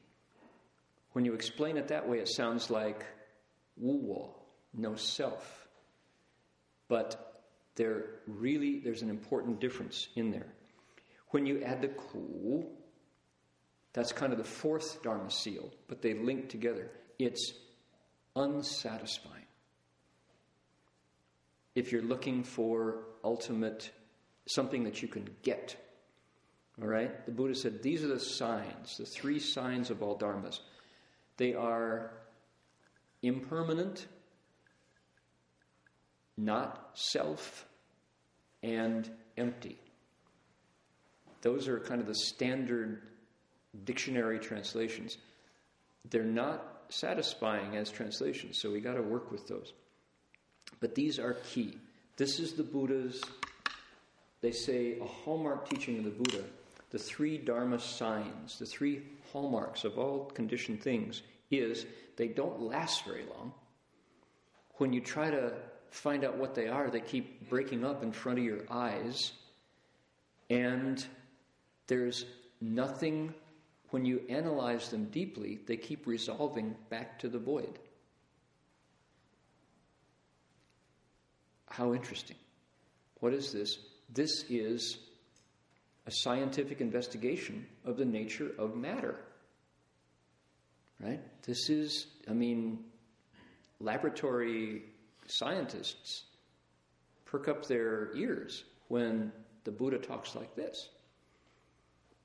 When you explain it that way, it sounds like wu no self. But there really there's an important difference in there. When you add the ku, that's kind of the fourth dharma seal, but they link together. It's unsatisfying. If you're looking for ultimate, something that you can get, all right? The Buddha said these are the signs, the three signs of all dharmas. They are impermanent, not self, and empty. Those are kind of the standard dictionary translations. They're not satisfying as translations, so we got to work with those. But these are key. This is the Buddha's, they say, a hallmark teaching of the Buddha. The three Dharma signs, the three hallmarks of all conditioned things is they don't last very long. When you try to find out what they are, they keep breaking up in front of your eyes. And there's nothing, when you analyze them deeply, they keep resolving back to the void. How interesting. What is this? This is a scientific investigation of the nature of matter. Right? This is, I mean, laboratory scientists perk up their ears when the Buddha talks like this.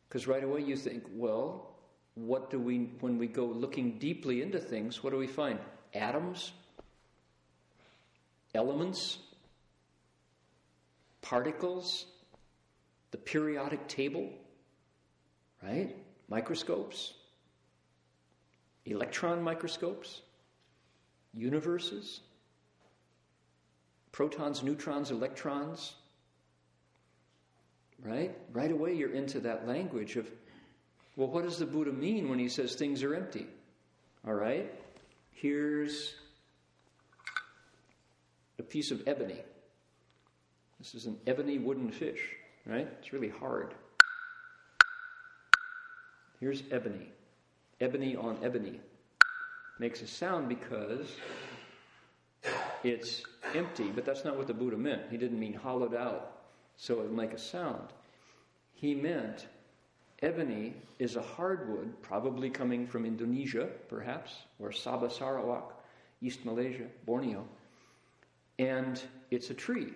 Because right away you think, well, what do we, when we go looking deeply into things, what do we find? Atoms? Elements? Particles? The periodic table? Right? Microscopes? Electron microscopes? Universes? Protons, neutrons, electrons? Right? Right away, you're into that language of, well, what does the Buddha mean when he says things are empty? All right? Here's a piece of ebony. This is an ebony wooden fish, right? It's really hard. Here's ebony. Ebony on ebony. Makes a sound because it's empty, but that's not what the Buddha meant. He didn't mean hollowed out so it would make a sound. He meant ebony is a hardwood, probably coming from Indonesia, perhaps, or Sabah Sarawak, East Malaysia, Borneo, and it's a tree.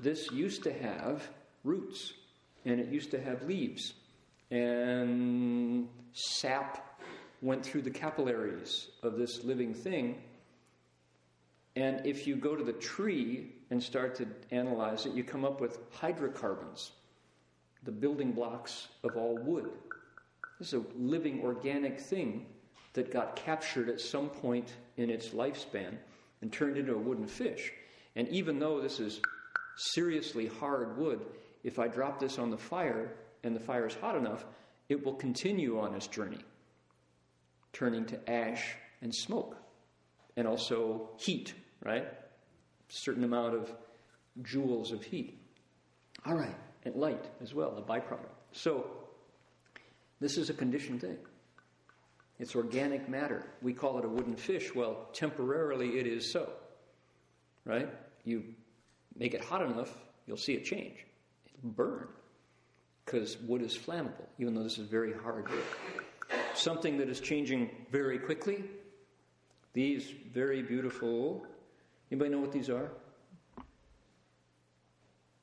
This used to have roots, and it used to have leaves, and sap went through the capillaries of this living thing. And if you go to the tree and start to analyze it, you come up with hydrocarbons, the building blocks of all wood. This is a living organic thing that got captured at some point in its lifespan and turned into a wooden fish. And even though this is seriously hard wood, if I drop this on the fire and the fire is hot enough, it will continue on its journey, turning to ash and smoke, and also heat, right? certain amount of joules of heat. All right, and light as well, a byproduct. So, this is a conditioned thing. It's organic matter. We call it a wooden fish. Well, temporarily it is so. Right? You make it hot enough, you'll see it change. It'll burn. Because wood is flammable, even though this is very hard wood. Something that is changing very quickly. These very beautiful Anybody know what these are?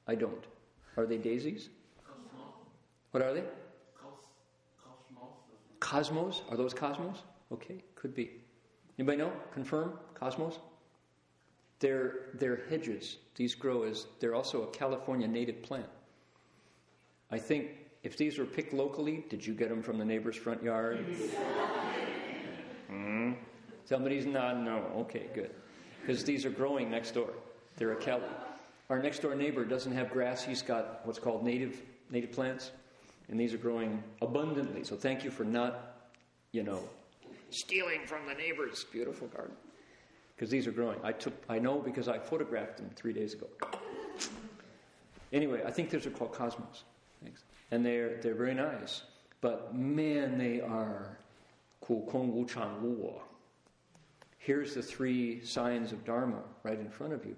I don't. Are they daisies? Cosmos. What are they? Cosmos. Cosmos? Are those cosmos? Okay, could be. Anybody know? Confirm? Cosmos? They're, they're hedges. These grow as, they're also a California native plant. I think if these were picked locally, did you get them from the neighbor's front yard? mm. Somebody's nodding no. Okay, good because these are growing next door. They're a Cali. Our next door neighbor doesn't have grass. He's got what's called native native plants, and these are growing abundantly. So thank you for not, you know, stealing from the neighbor's beautiful garden, because these are growing. I took I know because I photographed them three days ago. Anyway, I think those are called cosmos, Thanks. and they're they're very nice. But man, they are ku kong wu chang wu here's the three signs of Dharma right in front of you.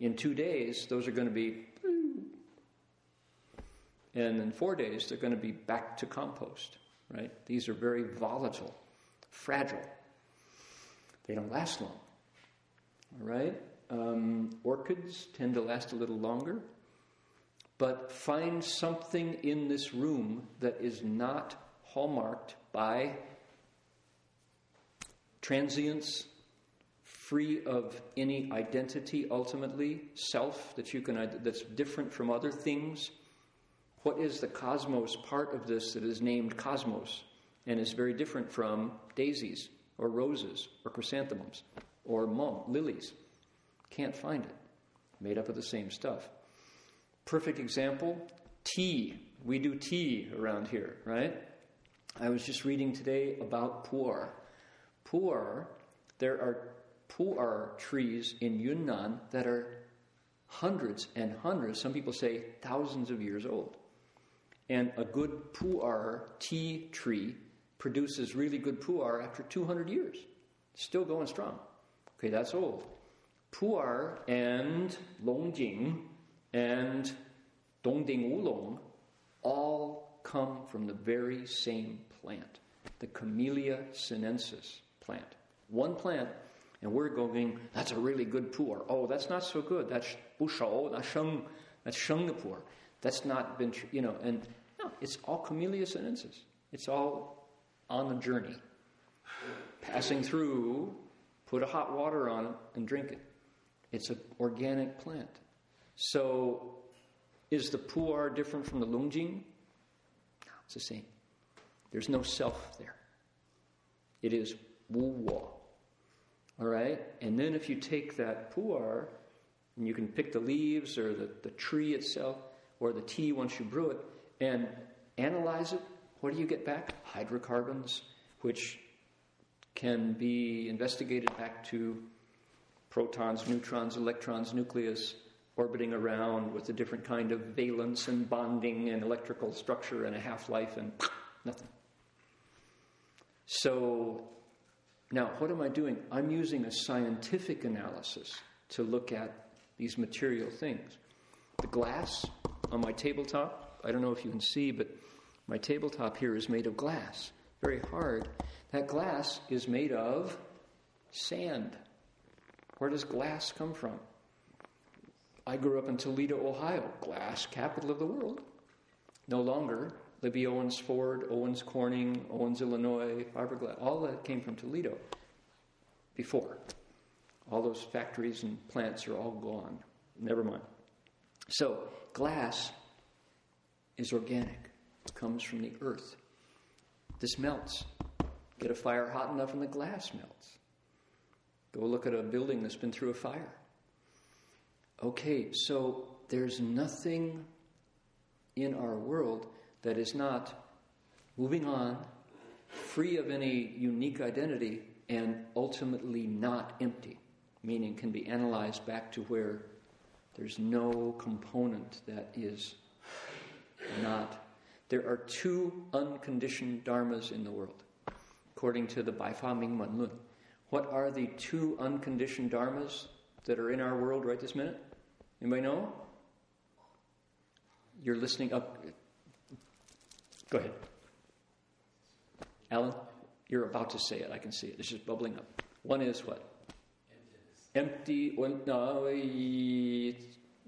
In two days, those are going to be, and in four days, they're going to be back to compost, right? These are very volatile, fragile. They don't last long, all right? Um, orchids tend to last a little longer, but find something in this room that is not hallmarked by transience, free of any identity ultimately, self that you can that's different from other things. What is the cosmos part of this that is named cosmos and is very different from daisies or roses or chrysanthemums or mum, lilies? Can't find it. Made up of the same stuff. Perfect example tea. We do tea around here, right? I was just reading today about pu'er. Pu'er, there are pu'er trees in Yunnan that are hundreds and hundreds, some people say thousands of years old. And a good pu'er tea tree produces really good pu'er after 200 years. Still going strong. Okay, that's all. Pu'er and Longjing and Dongding Wulong all come from the very same plant, the Camellia sinensis plant. One plant, and we're going, that's a really good pu'er. Oh, that's not so good. That's bushao, that's sheng, that's sheng the pu'er. That's not been, you know, and no, it's all Camellia sinensis. It's all on the journey. Passing through, put a hot water on it and drink it. It's an organic plant. So, is the pu'er different from the Longjing? No, it's the same. There's no self there. It is wu wo. All right? And then if you take that pu'er, and you can pick the leaves or the, the tree itself or the tea once you brew it and analyze it, what do you get back? Hydrocarbons, which can be investigated back to protons, neutrons, electrons, nucleus, orbiting around with a different kind of valence and bonding and electrical structure and a half life and nothing. So, now what am I doing? I'm using a scientific analysis to look at these material things. The glass on my tabletop, I don't know if you can see, but my tabletop here is made of glass, very hard. That glass is made of sand. Where does glass come from? I grew up in Toledo, Ohio, glass capital of the world. No longer. Libbey Owens Ford, Owens Corning, Owens Illinois, fiberglass, all that came from Toledo before. All those factories and plants are all gone. Never mind. So, glass is organic, it comes from the earth. This melts. Get a fire hot enough and the glass melts. Go look at a building that's been through a fire. Okay, so there's nothing in our world that is not moving on, free of any unique identity, and ultimately not empty, meaning can be analyzed back to where there's no component that is not. There are two unconditioned dharmas in the world, according to the Baifa Ming Men Lun. What are the two unconditioned dharmas that are in our world right this minute? Anybody know? You're listening up. Go ahead. Alan, you're about to say it. I can see it. It's just bubbling up. One is what? Empty. No,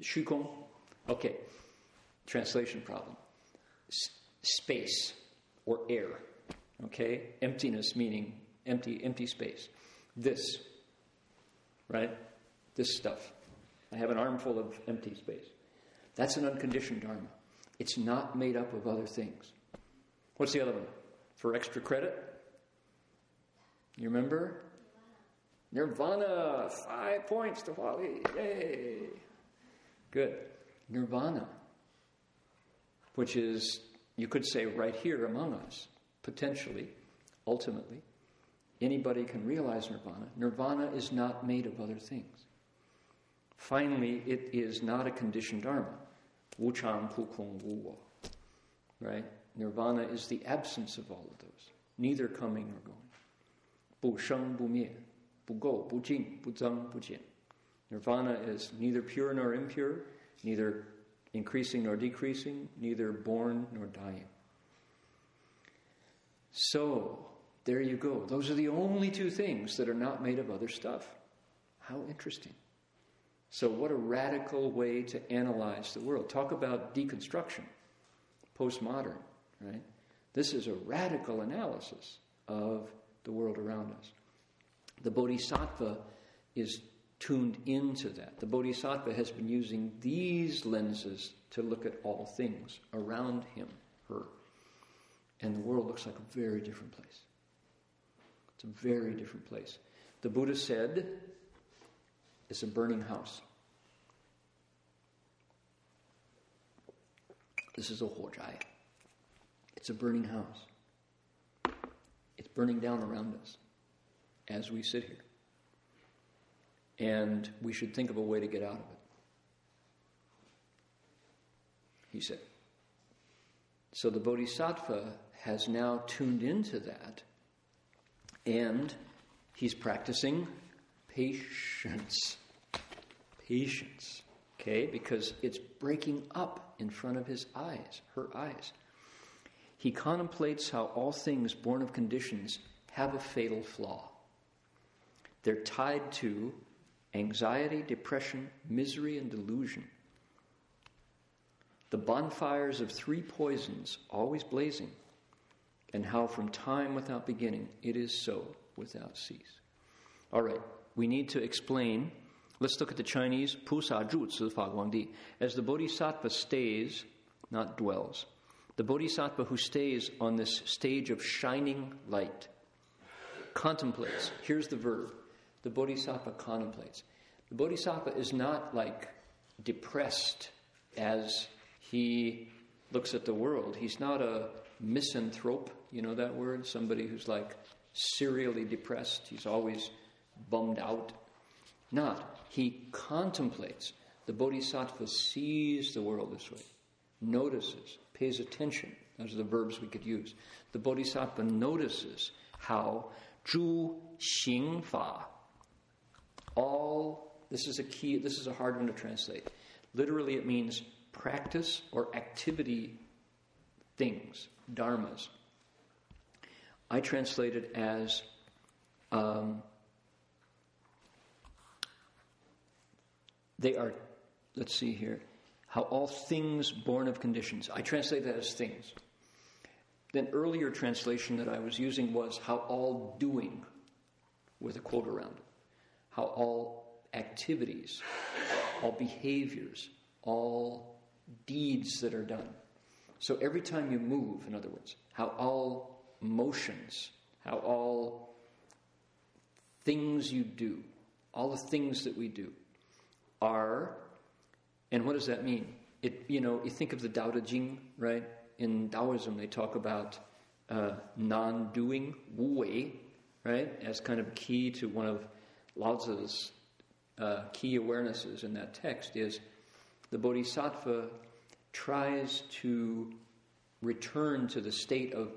shukong. Okay. Translation problem. S- space or air. Okay? Emptiness meaning empty, empty space. This, right? This stuff. I have an armful of empty space. That's an unconditioned Dharma. It's not made up of other things. What's the other one? For extra credit? You remember? Nirvana. Five points to Wally. Yay. Good. Nirvana, which is, you could say, right here among us, potentially, ultimately. Anybody can realize nirvana. Nirvana is not made of other things. Finally, it is not a conditioned dharma. Wu Chang Pu Kung Wu Wo. Right? Nirvana is the absence of all of those, neither coming nor going. Bu Sheng Bu Mie, Bu Gou, Bu Jing, Bu Zeng, Bu Jian. Nirvana is neither pure nor impure, neither increasing nor decreasing, neither born nor dying. So, there you go. Those are the only two things that are not made of other stuff. How interesting. So, what a radical way to analyze the world. Talk about deconstruction, postmodern, right? This is a radical analysis of the world around us. The Bodhisattva is tuned into that. The Bodhisattva has been using these lenses to look at all things around him, her. And the world looks like a very different place. It's a very different place. The Buddha said, it's a burning house. This is a huozhai. It's a burning house. It's burning down around us as we sit here. And we should think of a way to get out of it. He said. So the Bodhisattva has now tuned into that and he's practicing patience. Patience. Okay? Because it's breaking up in front of his eyes, her eyes. He contemplates how all things born of conditions have a fatal flaw. They're tied to anxiety, depression, misery, and delusion. The bonfires of three poisons always blazing, and how from time without beginning it is so without cease. All right, we need to explain. Let's look at the Chinese Pu Sa Zi Fa Guangdi. As the Bodhisattva stays, not dwells, the Bodhisattva who stays on this stage of shining light contemplates. Here's the verb the Bodhisattva contemplates. The Bodhisattva is not like depressed as he looks at the world. He's not a misanthrope, you know that word? Somebody who's like serially depressed, he's always bummed out. Not. He contemplates. The Bodhisattva sees the world this way, notices, pays attention. Those are the verbs we could use. The Bodhisattva notices how Zhu Xing Fa, all, this is a key, this is a hard one to translate. Literally, it means practice or activity things, dharmas. I translate it as um, they are, let's see here, how all things born of conditions. I translate that as things. Then earlier translation that I was using was how all doing, with a quote around it, how all activities, all behaviors, all deeds that are done. So every time you move, in other words, how all motions, how all things you do, all the things that we do are, and what does that mean? It, you know, you think of the Tao Te Ching, right? In Taoism, they talk about uh, non-doing, wu wei, right, as kind of key to one of Lao Tzu's uh, key awarenesses in that text is the Bodhisattva tries to return to the state of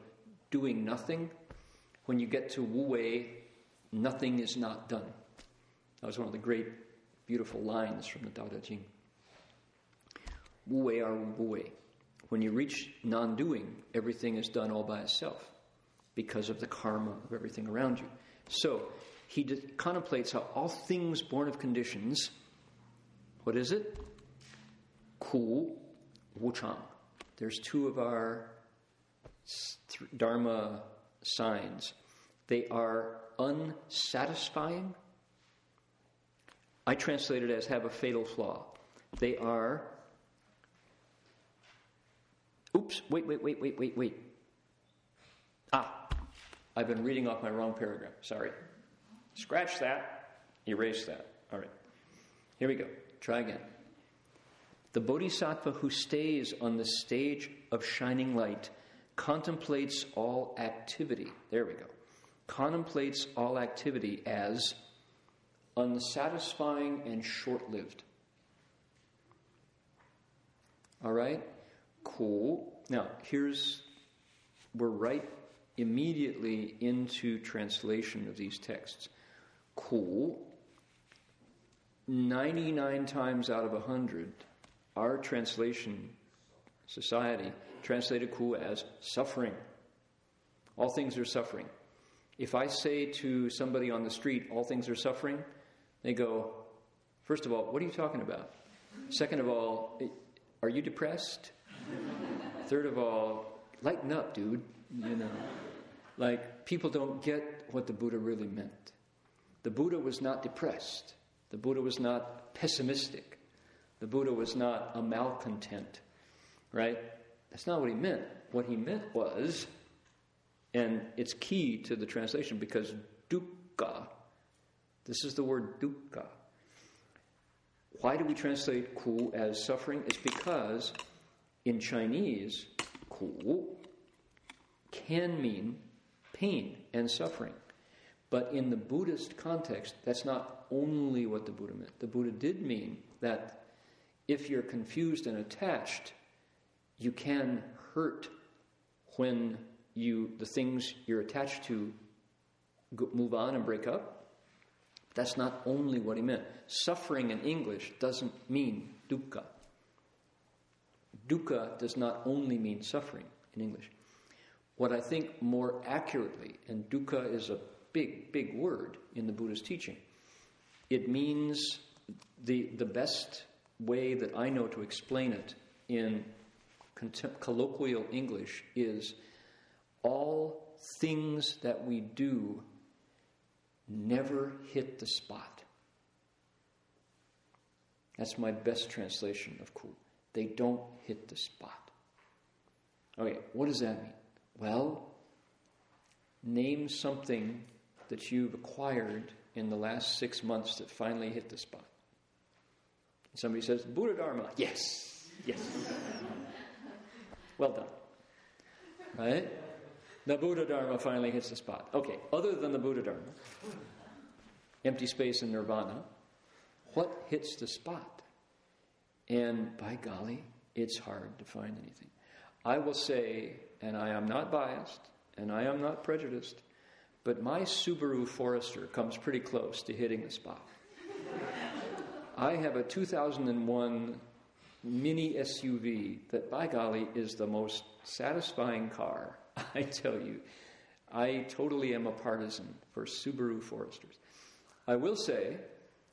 doing nothing. When you get to Wu Wei, nothing is not done. That was one of the great, beautiful lines from the Tao Te Ching. Wu Wei are Wu Wei. When you reach non doing, everything is done all by itself because of the karma of everything around you. So, he contemplates how all things born of conditions, what is it? Ku, Wu Chang. There's two of our Dharma signs. They are unsatisfying. I translate it as have a fatal flaw. They are. Oops, wait, wait, wait, wait, wait, wait. Ah, I've been reading off my wrong paragraph. Sorry. Scratch that, erase that. All right. Here we go. Try again. The bodhisattva who stays on the stage of shining light contemplates all activity. There we go. Contemplates all activity as unsatisfying and short lived. All right? Cool. Now, here's, we're right immediately into translation of these texts. Cool. 99 times out of 100, our translation society translated ku as suffering. All things are suffering. If I say to somebody on the street, all things are suffering, they go, first of all, what are you talking about? Second of all, are you depressed? Third of all, lighten up, dude. You know, like people don't get what the Buddha really meant. The Buddha was not depressed. The Buddha was not pessimistic. The Buddha was not a malcontent, right? That's not what he meant. What he meant was, and it's key to the translation because dukkha, this is the word dukkha. Why do we translate ku as suffering? It's because in Chinese, ku can mean pain and suffering. But in the Buddhist context, that's not only what the Buddha meant. The Buddha did mean that if you're confused and attached, you can hurt when you the things you're attached to move on and break up. That's not only what he meant. Suffering in English doesn't mean dukkha. Dukkha does not only mean suffering in English. What I think more accurately, and dukkha is a big, big word in the Buddha's teaching, it means the, the best way that I know to explain it in colloquial English is all things that we do never hit the spot. That's my best translation of ku. They don't hit the spot. Okay, what does that mean? Well, name something that you've acquired in the last six months that finally hit the spot. Somebody says, Buddha Dharma. Yes, yes. well done. Right? The Buddha Dharma finally hits the spot. Okay, other than the Buddha Dharma, empty space and nirvana, what hits the spot? And by golly, it's hard to find anything. I will say, and I am not biased, and I am not prejudiced, but my Subaru Forester comes pretty close to hitting the spot. I have a 2001 mini SUV that, by golly, is the most satisfying car. I tell you, I totally am a partisan for Subaru Foresters. I will say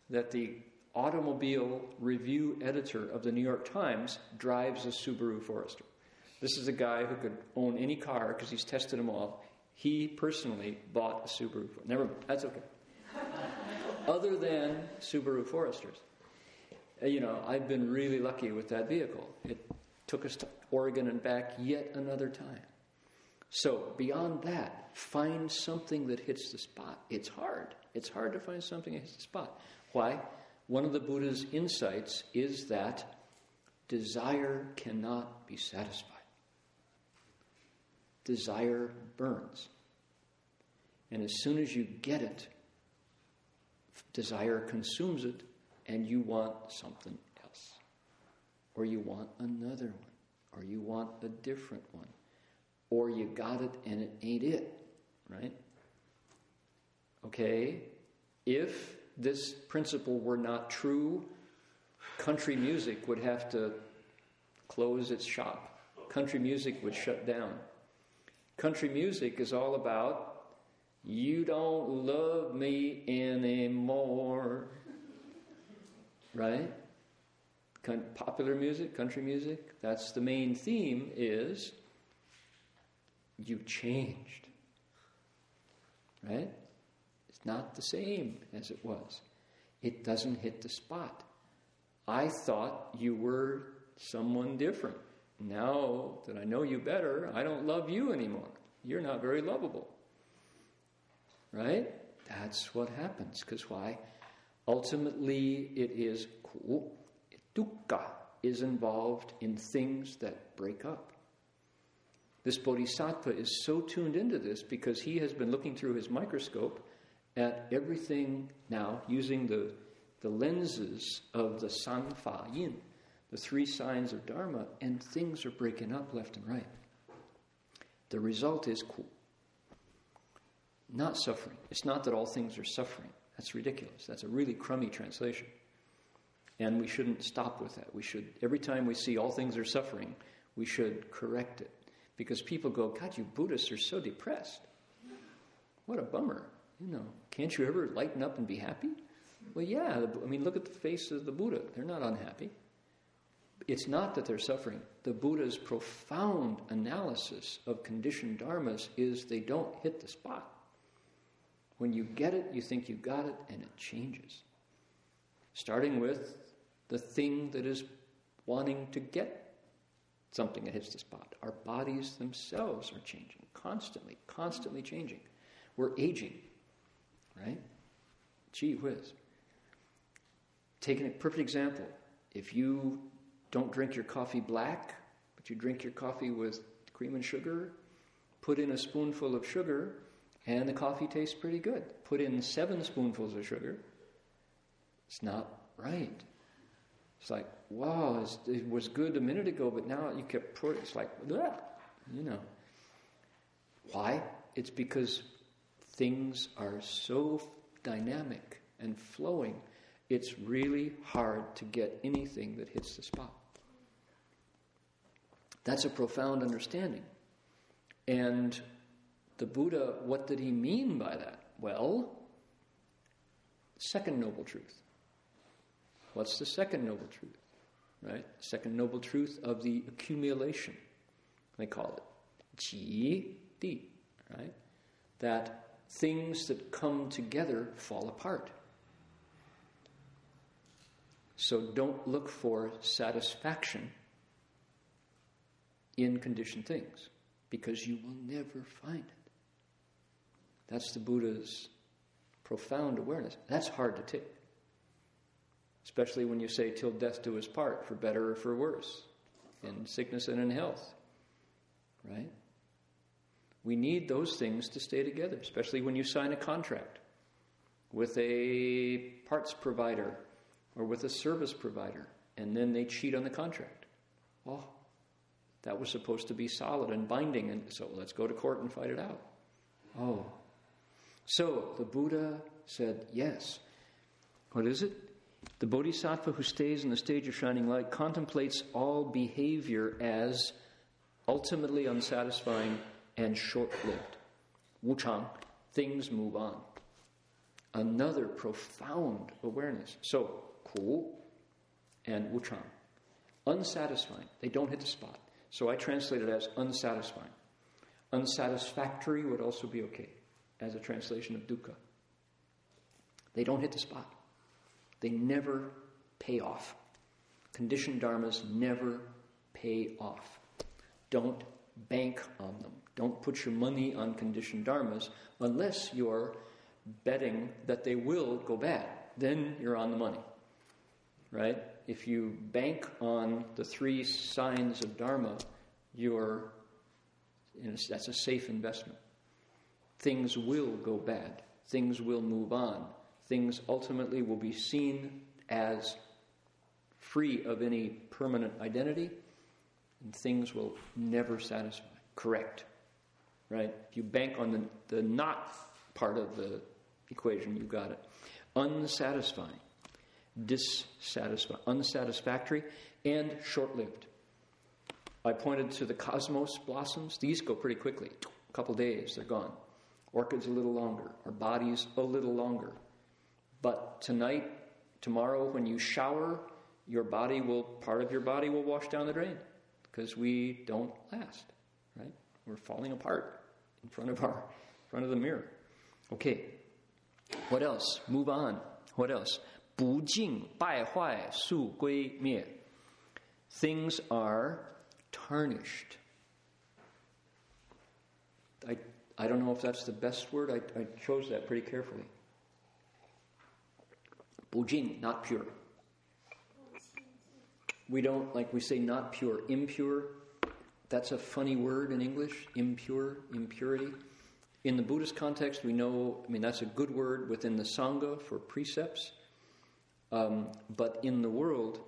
that the automobile review editor of the New York Times drives a Subaru Forester. This is a guy who could own any car because he's tested them all. He personally bought a Subaru. Never mind, that's okay. Other than Subaru Foresters, Uh, you know, I've been really lucky with that vehicle. It took us to Oregon and back yet another time. So, beyond that, find something that hits the spot. It's hard. It's hard to find something that hits the spot. Why? One of the Buddha's insights is that desire cannot be satisfied. Desire burns. And as soon as you get it, desire consumes it, and you want something else. Or you want another one. Or you want a different one. Or you got it and it ain't it. Right? Okay? If this principle were not true, country music would have to close its shop. Country music would shut down. Country music is all about you don't love me anymore. Right? Popular music, country music, that's the main theme is you've changed. Right? It's not the same as it was. It doesn't hit the spot. I thought you were someone different. Now that I know you better, I don't love you anymore. You're not very lovable. Right? That's what happens. Because why? Ultimately, it is ku. Dukkha is involved in things that break up. This bodhisattva is so tuned into this because he has been looking through his microscope at everything now using the, the lenses of the Sanfa Yin, the three signs of Dharma, and things are breaking up left and right. The result is ku. Not suffering. It's not that all things are suffering. That's ridiculous. That's a really crummy translation. And we shouldn't stop with that. We should, every time we see all things are suffering, we should correct it. Because people go, God, you Buddhists are so depressed. What a bummer. You know, can't you ever lighten up and be happy? Well, yeah. I mean, look at the face of the Buddha. They're not unhappy. It's not that they're suffering. The Buddha's profound analysis of conditioned dharmas is they don't hit the spot. When you get it, you think you got it, and it changes. Starting with the thing that is wanting to get something that hits the spot. Our bodies themselves are changing constantly, constantly changing. We're aging, right? Gee whiz. Taking a perfect example. If you don't drink your coffee black, but you drink your coffee with cream and sugar, put in a spoonful of sugar, and the coffee tastes pretty good. Put in seven spoonfuls of sugar, it's not right. It's like, wow, it was good a minute ago, but now you kept pouring. It's like, Bleh, you know. Why? It's because things are so dynamic and flowing, it's really hard to get anything that hits the spot. That's a profound understanding. And the Buddha, what did he mean by that? Well, second noble truth. What's the second noble truth? Right? Second noble truth of the accumulation. They call it ji di, right? That things that come together fall apart. So don't look for satisfaction in conditioned things because you will never find it. That's the Buddha's profound awareness. That's hard to take. Especially when you say, till death do us part, for better or for worse, in sickness and in health. Right? We need those things to stay together, especially when you sign a contract with a parts provider or with a service provider, and then they cheat on the contract. Oh, that was supposed to be solid and binding, and so let's go to court and fight it out. Oh. So the Buddha said, yes. What is it? The bodhisattva who stays in the stage of shining light contemplates all behavior as ultimately unsatisfying and short lived. Wu Chang, things move on. Another profound awareness. So, Ku and Wu Chang, unsatisfying. They don't hit the spot. So I translate it as unsatisfying. Unsatisfactory would also be okay as a translation of dukkha. They don't hit the spot. They never pay off. Conditioned dharmas never pay off. Don't bank on them. Don't put your money on conditioned dharmas unless you're betting that they will go bad. Then you're on the money. Right? If you bank on the three signs of dharma, you're that's a safe investment. Things will go bad. Things will move on. Things ultimately will be seen as free of any permanent identity and things will never satisfy. Correct. Right? If you bank on the, the not part of the equation, you got it. Unsatisfying, dissatisfying, unsatisfactory, and short lived. I pointed to the cosmos blossoms. These go pretty quickly. A couple days, they're gone Orchids a little longer. Our bodies a little longer. But tonight, tomorrow, when you shower, your body will, part of your body will wash down the drain because we don't last, right? We're falling apart in front of our in front of the mirror. Okay. What else? Move on. What else? 不净败坏速归灭. Things are tarnished. I, I don't know if that's the best word. I, I chose that pretty carefully. 不净, not pure. We don't, like we say, not pure, impure. That's a funny word in English, impure, impurity. In the Buddhist context, we know, I mean, that's a good word within the Sangha for precepts. Um, but in the world,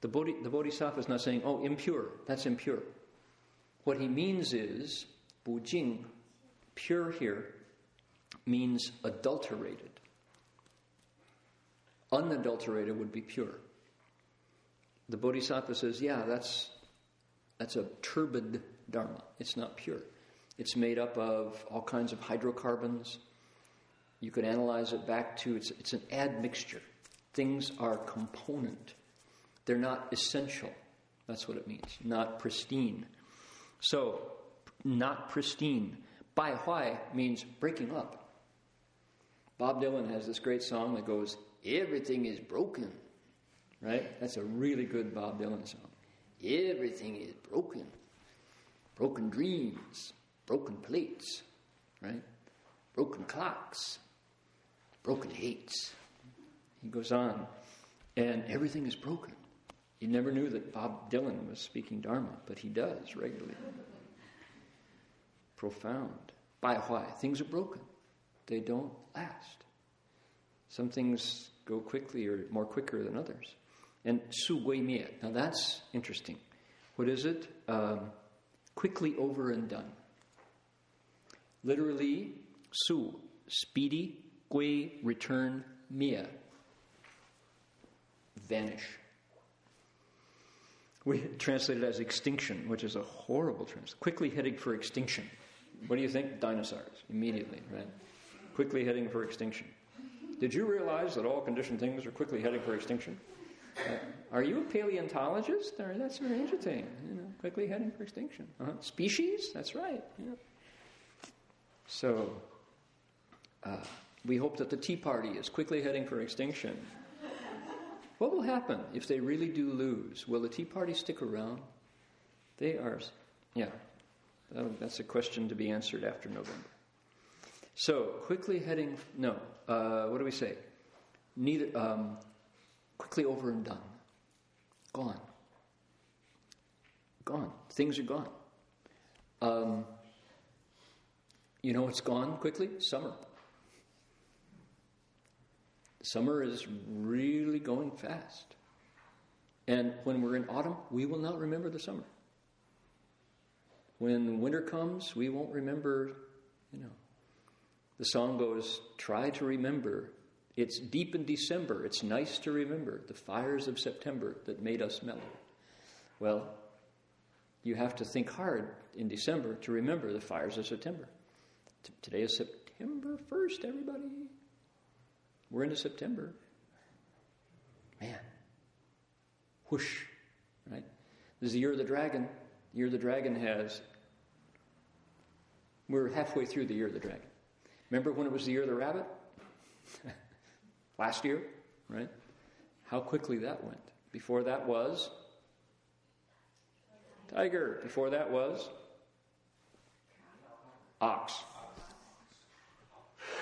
the, Bodhi, the Bodhisattva is not saying, oh, impure, that's impure. What he means is, Bujing, pure here, means adulterated. Unadulterated would be pure the Bodhisattva says, yeah, that's, that's a turbid dharma. It's not pure. It's made up of all kinds of hydrocarbons. You could analyze it back to it's, it's an admixture. Things are component, they're not essential. That's what it means, not pristine. So, not pristine. Bai Huai means breaking up. Bob Dylan has this great song that goes, Everything is broken right? That's a really good Bob Dylan song. Everything is broken. Broken dreams, broken plates, right? Broken clocks, broken hates. He goes on, and everything is broken. You never knew that Bob Dylan was speaking Dharma, but he does regularly. Profound. Bai Huai, things are broken. They don't last. Some things go quickly or more quicker than others and su gui mie. Now that's interesting. What is it? Um, quickly over and done. Literally, su, speedy, gui, return, mie, vanish. We translate it as extinction, which is a horrible translation. Quickly heading for extinction. What do you think? Dinosaurs, immediately, right? Quickly heading for extinction. Did you realize that all conditioned things are quickly heading for extinction? Uh, are you a paleontologist? Or, that's very interesting. You know, quickly heading for extinction. Uh-huh. Species? That's right. Yeah. So, uh, we hope that the Tea Party is quickly heading for extinction. What will happen if they really do lose? Will the Tea Party stick around? They are, yeah, that's a question to be answered after November. So, quickly heading, no, uh, what do we say? Neither, um, quickly over and done. Gone. Gone. Things are gone. Um, you know what's gone quickly? Summer. Summer is really going fast. And when we're in autumn, we will not remember the summer. When winter comes, we won't remember, you know. The song goes, Try to remember. It's deep in December. It's nice to remember the fires of September that made us mellow. Well, you have to think hard in December to remember the fires of September. T- today is September 1st, everybody. We're into September. Man. Whoosh. Right? This is the year of the dragon. Year the dragon has. We're halfway through the year of the dragon. Remember when it was the year of the rabbit? Last year, right? How quickly that went. Before that was tiger. Before that was ox.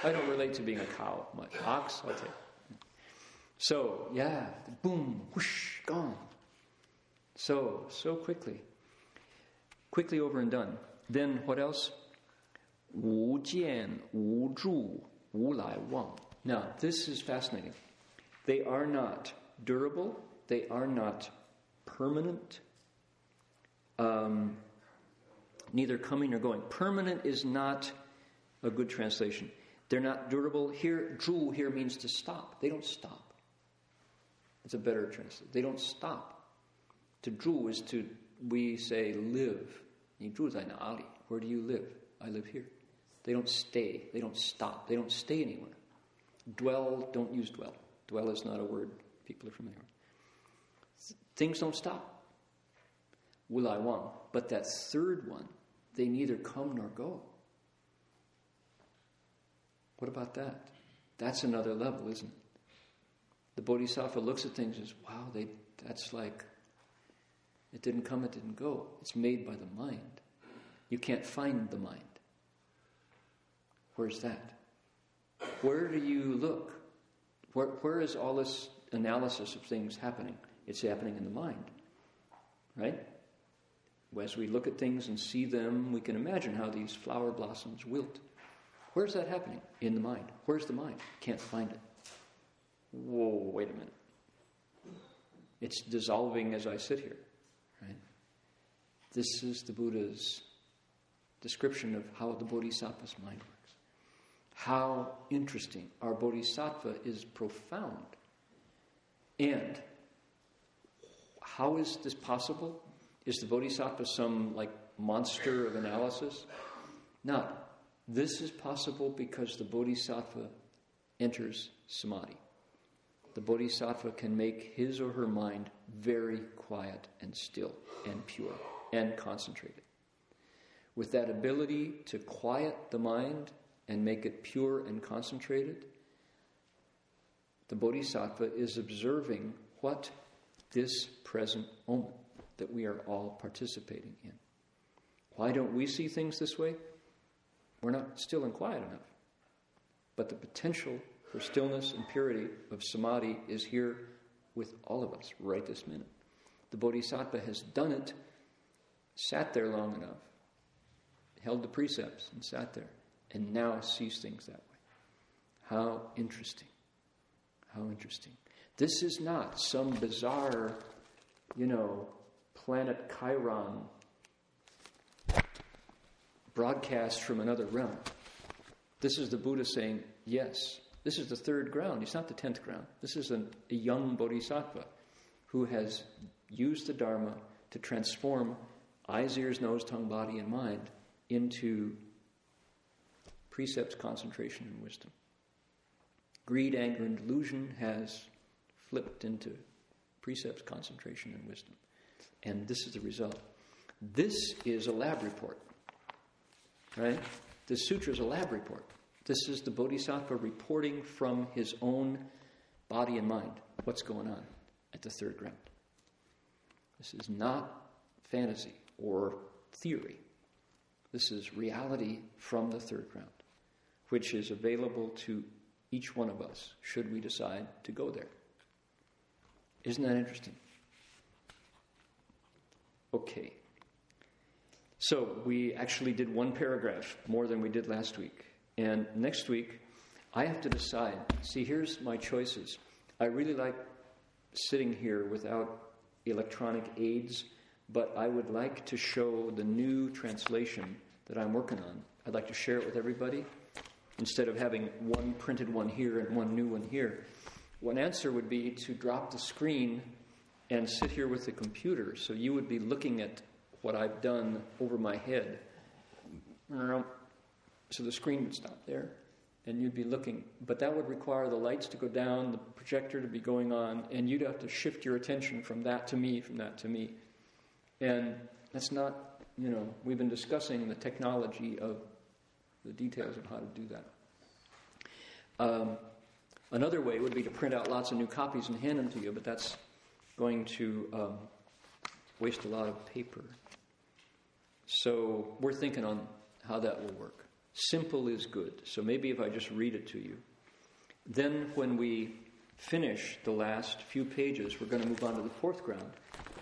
I don't relate to being a cow much. Ox, I'll take. So, yeah, boom, whoosh, gone. So, so quickly. Quickly over and done. Then what else? 无见无助无来往. Now, this is fascinating. They are not durable, they are not permanent, um, neither coming nor going. Permanent is not a good translation. They're not durable. Here, zhu here means to stop. They don't stop. It's a better translation. They don't stop. To zhu is to, we say, live. Where do you live? I live here. They don't stay. They don't stop. They don't stay anywhere. Dwell, don't use dwell. Dwell is not a word people are familiar with. Things don't stop. Will I want? But that third one, they neither come nor go. What about that? That's another level, isn't it? The Bodhisattva looks at things as, wow, they, that's like, it didn't come, it didn't go. It's made by the mind. You can't find the mind. Where's that? Where do you look? Where, where is all this analysis of things happening? It's happening in the mind, right? As we look at things and see them, we can imagine how these flower blossoms wilt. Where's that happening? In the mind. Where's the mind? Can't find it. Whoa, wait a minute. It's dissolving as I sit here? This is the Buddha's description of how the Bodhisattva's mind works. How interesting. Our bodhisattva is profound. And how is this possible? Is the bodhisattva some like monster of analysis? Not. This is possible because the bodhisattva enters samadhi. The bodhisattva can make his or her mind very quiet and still and pure and concentrated. With that ability to quiet the mind and make it pure and concentrated, the Bodhisattva is observing what this present moment that we are all participating in. Why don't we see things this way? We're not still and quiet enough. But the potential for stillness and purity of samadhi is here with all of us right this minute. The Bodhisattva has done it, sat there long enough, held the precepts, and sat there and now sees things that way. How interesting. How interesting. This is not some bizarre, you know, planet Chiron broadcast from another realm. This is the Buddha saying, yes, this is the third ground. It's not the tenth ground. This is an, a young bodhisattva who has used the Dharma to transform eyes, ears, nose, tongue, body, and mind into precepts, concentration, and wisdom. Greed, anger, and delusion has flipped into precepts, concentration, and wisdom. And this is the result. This is a lab report, right? The sutra is a lab report. This is the Bodhisattva reporting from his own body and mind what's going on at the third ground. This is not fantasy or theory. This is reality from the third ground, which is available to each one of us should we decide to go there. Isn't that interesting? Okay. So we actually did one paragraph more than we did last week. And next week, I have to decide. See, here's my choices. I really like sitting here without electronic aids, but I would like to show the new translation that I'm working on. I'd like to share it with everybody instead of having one printed one here and one new one here. One answer would be to drop the screen and sit here with the computer so you would be looking at what I've done over my head. So the screen would stop there and you'd be looking. But that would require the lights to go down, the projector to be going on, and you'd have to shift your attention from that to me, from that to me. And that's not, you know, we've been discussing the technology of the details of how to do that. Um, another way would be to print out lots of new copies and hand them to you, but that's going to um, waste a lot of paper. So we're thinking on how that will work. Simple is good. So maybe if I just read it to you. Then, when we finish the last few pages, we're going to move on to the fourth ground.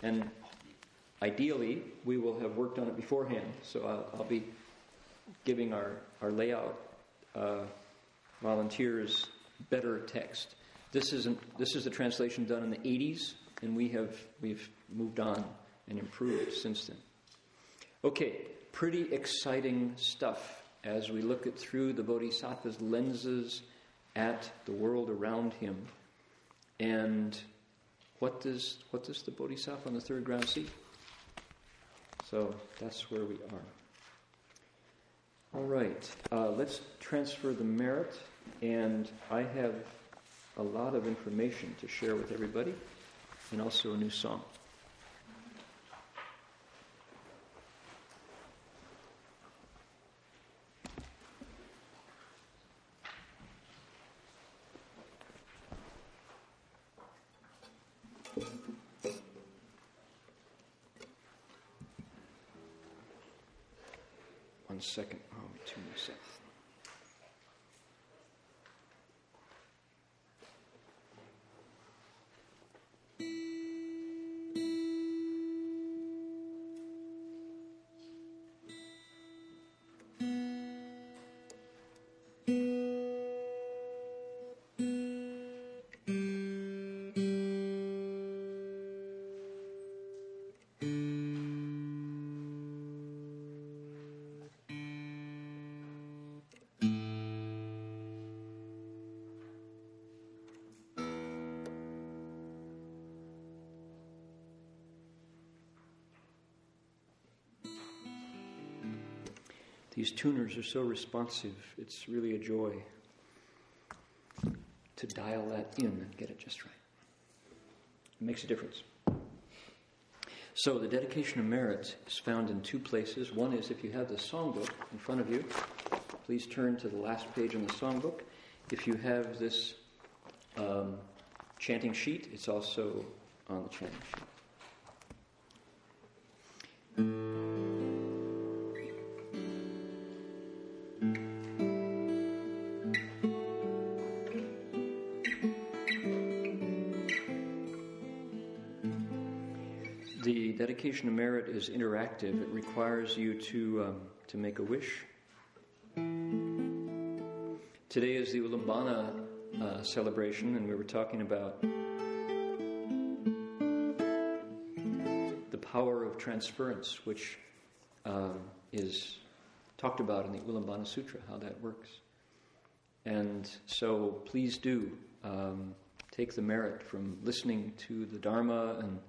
And ideally, we will have worked on it beforehand. So I'll, I'll be giving our, our layout uh, volunteers better text. This, isn't, this is a translation done in the 80s, and we have, we've moved on and improved since then. Okay, pretty exciting stuff as we look at through the Bodhisattva's lenses at the world around him. And what does, what does the Bodhisattva on the third ground see? So that's where we are. All right, uh, let's transfer the merit. And I have a lot of information to share with everybody and also a new song. These tuners are so responsive, it's really a joy to dial that in and get it just right. It makes a difference. So, the dedication of merit is found in two places. One is if you have the songbook in front of you, please turn to the last page in the songbook. If you have this um, chanting sheet, it's also on the chanting sheet. Of merit is interactive. It requires you to, um, to make a wish. Today is the Ulambana uh, celebration, and we were talking about the power of transference, which um, is talked about in the Ulambana Sutra how that works. And so please do um, take the merit from listening to the Dharma and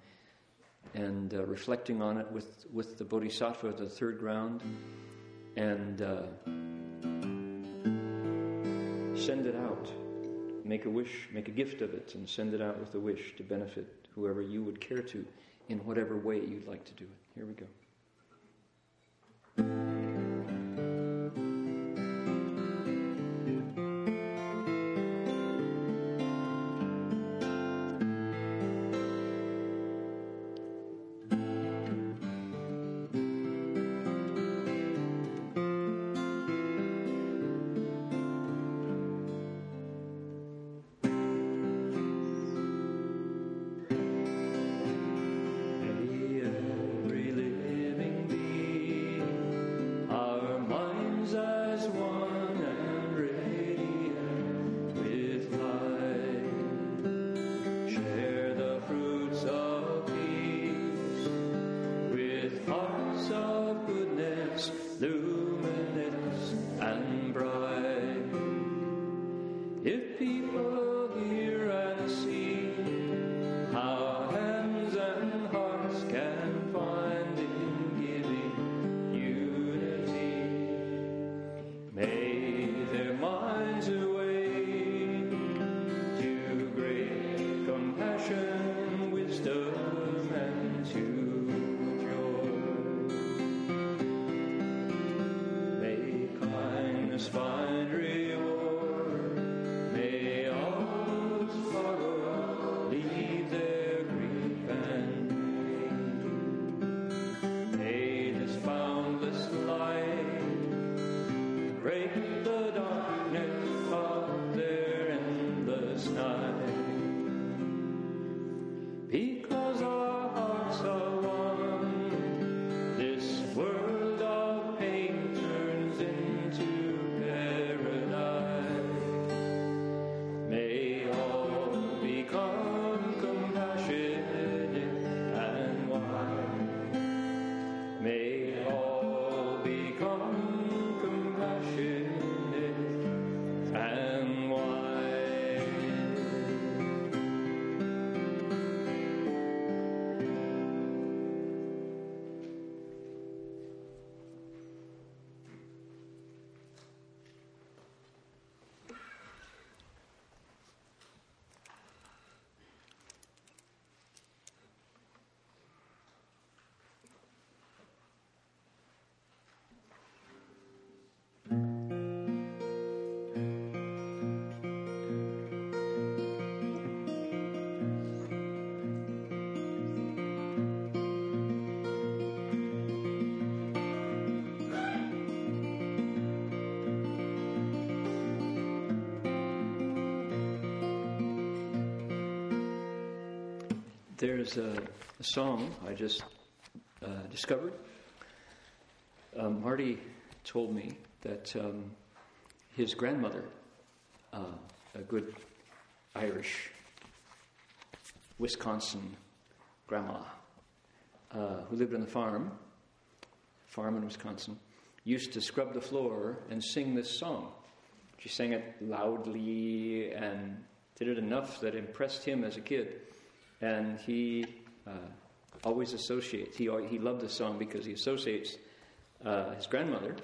and uh, reflecting on it with, with the Bodhisattva, the third ground, and uh, send it out. Make a wish, make a gift of it, and send it out with a wish to benefit whoever you would care to in whatever way you'd like to do it. Here we go. There's a, a song I just uh, discovered. Um, Marty told me that um, his grandmother, uh, a good Irish, Wisconsin grandma, uh, who lived on the farm, farm in Wisconsin, used to scrub the floor and sing this song. She sang it loudly and did it enough that impressed him as a kid. And he uh, always associates, he, he loved this song because he associates uh, his grandmother,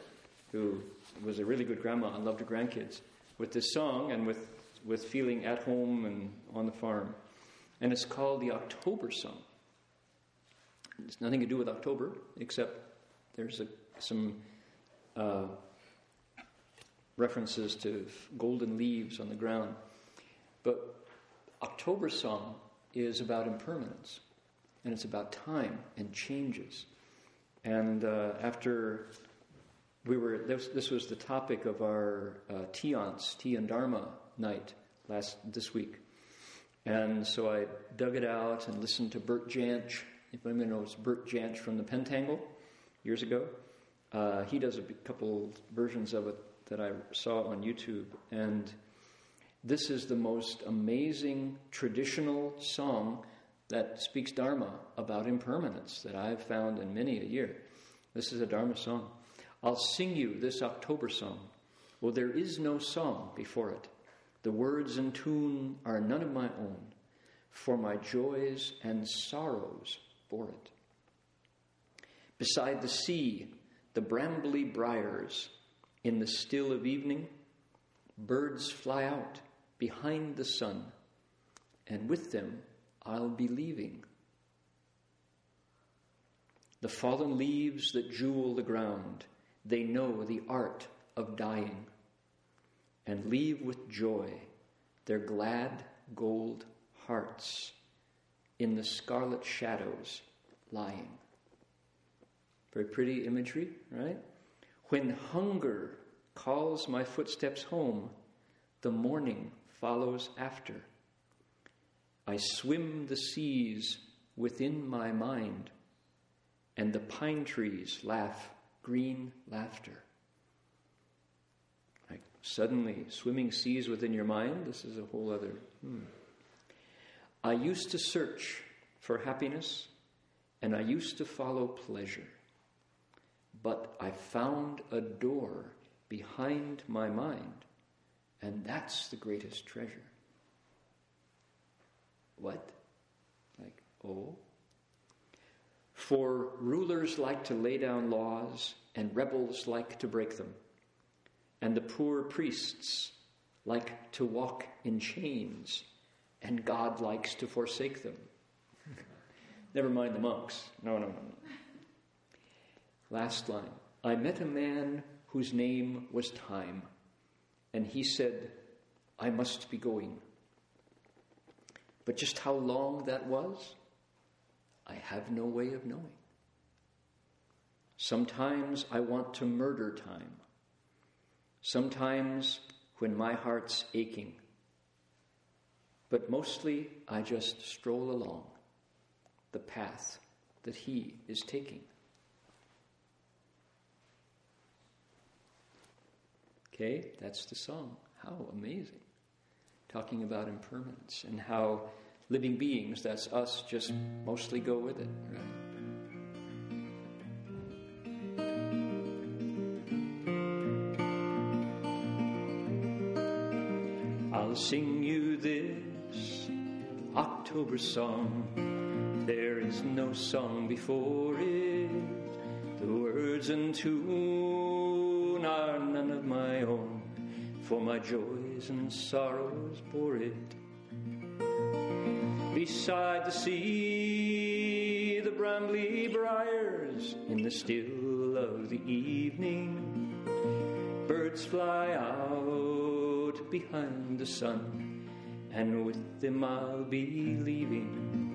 who was a really good grandma and loved her grandkids, with this song and with, with feeling at home and on the farm. And it's called the October Song. It's nothing to do with October, except there's a, some uh, references to golden leaves on the ground. But October Song is about impermanence, and it's about time and changes. And uh, after we were, this, this, was the topic of our uh, Tiance, Tea and Dharma night last this week. And so I dug it out and listened to Bert Jansch. If anyone knows Bert Jansch from the Pentangle years ago, uh, he does a couple versions of it that I saw on YouTube. And this is the most amazing traditional song that speaks Dharma about impermanence that I've found in many a year. This is a Dharma song. I'll sing you this October song. Well, there is no song before it. The words and tune are none of my own, for my joys and sorrows bore it. Beside the sea, the brambly briars, in the still of evening, birds fly out behind the sun, and with them I'll be leaving. The fallen leaves that jewel the ground, they know the art of dying, and leave with joy their glad gold hearts in the scarlet shadows lying. Very pretty imagery, right? When hunger calls my footsteps home, the morning follows after. I swim the seas within my mind, and the pine trees laugh green laughter. Like suddenly, swimming seas within your mind, this is a whole other. Hmm. I used to search for happiness, and I used to follow pleasure. But I found a door behind my mind, and that's the greatest treasure. What? Like, oh? For rulers like to lay down laws, and rebels like to break them. And the poor priests like to walk in chains, and God likes to forsake them. Never mind the monks. No, no, no, no. Last line. I met a man whose name was Time, and he said, I must be going. But just how long that was, I have no way of knowing. Sometimes I want to murder time. Sometimes when my heart's aching. But mostly I just stroll along the path that he is taking. Okay, that's the song. How amazing. Talking about impermanence and how living beings, that's us, just mostly go with it, right? I'll sing you this October song. There is no song before it. The words and tune are none of my own, for my joys and sorrows bore it beside the sea, the brambly briars in the still of the evening. Birds fly out behind the sun, and with them I'll be leaving.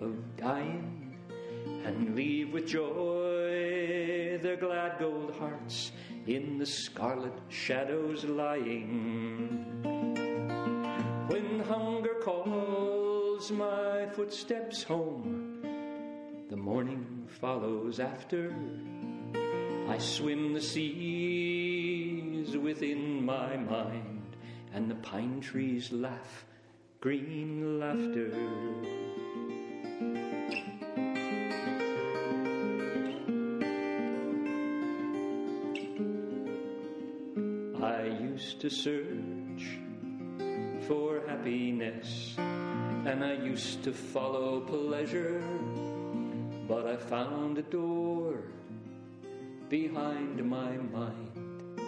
Of dying and leave with joy their glad gold hearts in the scarlet shadows lying. When hunger calls my footsteps home, the morning follows after. I swim the seas within my mind, and the pine trees laugh green laughter. To search for happiness, and I used to follow pleasure, but I found a door behind my mind,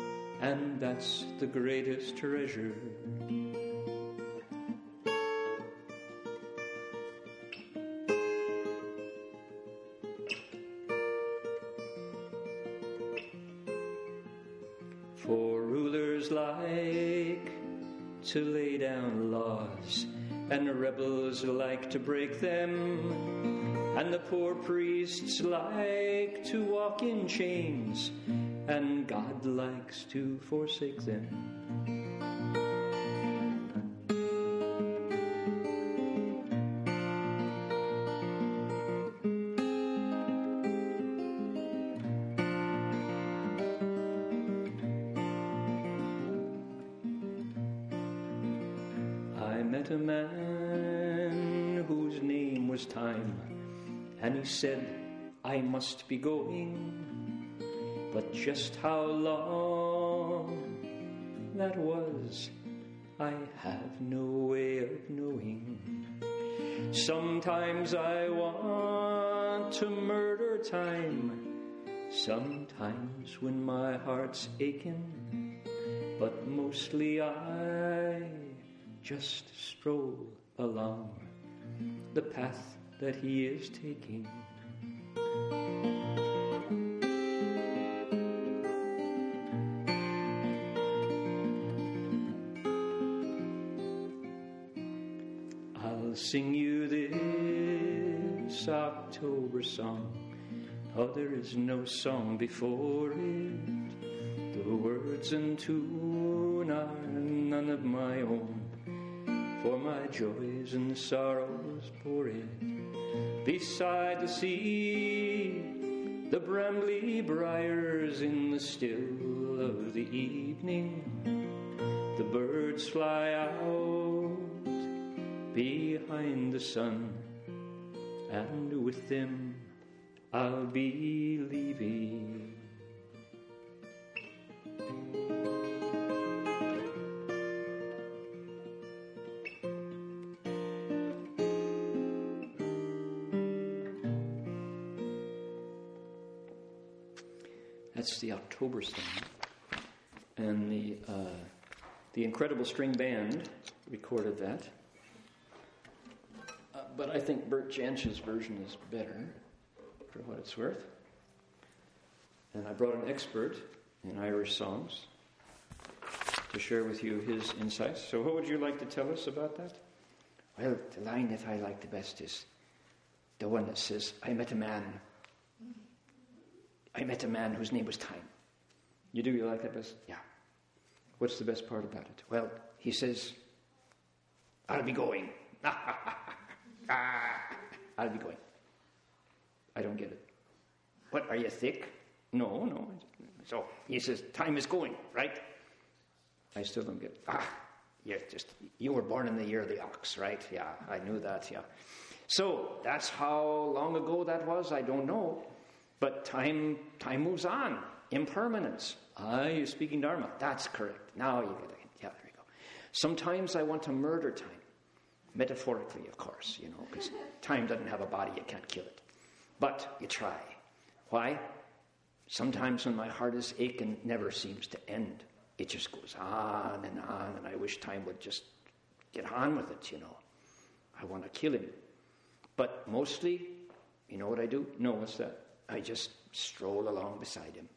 and that's the greatest treasure. To break them, and the poor priests like to walk in chains, and God likes to forsake them. Said, I must be going. But just how long that was, I have no way of knowing. Sometimes I want to murder time, sometimes when my heart's aching, but mostly I just stroll along the path that he is taking. I'll sing you this October song. Oh, there is no song before it. The words and tune are none of my own. For my joys and sorrows pour it beside the sea. The brambly briars in the still of the evening. The birds fly out behind the sun, and with them I'll be leaving. Song, and the uh, the Incredible String Band recorded that. Uh, but I think Bert Jansch's version is better, for what it's worth. And I brought an expert in Irish songs to share with you his insights. So, what would you like to tell us about that? Well, the line that I like the best is the one that says, I met a man. I met a man whose name was Time. You do, you like that best? Yeah. What's the best part about it? Well, he says, I'll be going. I'll be going. I don't get it. What, are you thick? No, no. So he says, time is going, right? I still don't get it. Ah, you're just, you were born in the year of the ox, right? Yeah, I knew that, yeah. So that's how long ago that was, I don't know. But time, time moves on. Impermanence. Ah, you're speaking Dharma. That's correct. Now you get it. Yeah, there we go. Sometimes I want to murder time. Metaphorically, of course, you know, because time doesn't have a body, you can't kill it. But you try. Why? Sometimes when my heart is aching, never seems to end. It just goes on and on, and I wish time would just get on with it, you know. I want to kill him. But mostly, you know what I do? No, what's that? I just stroll along beside him.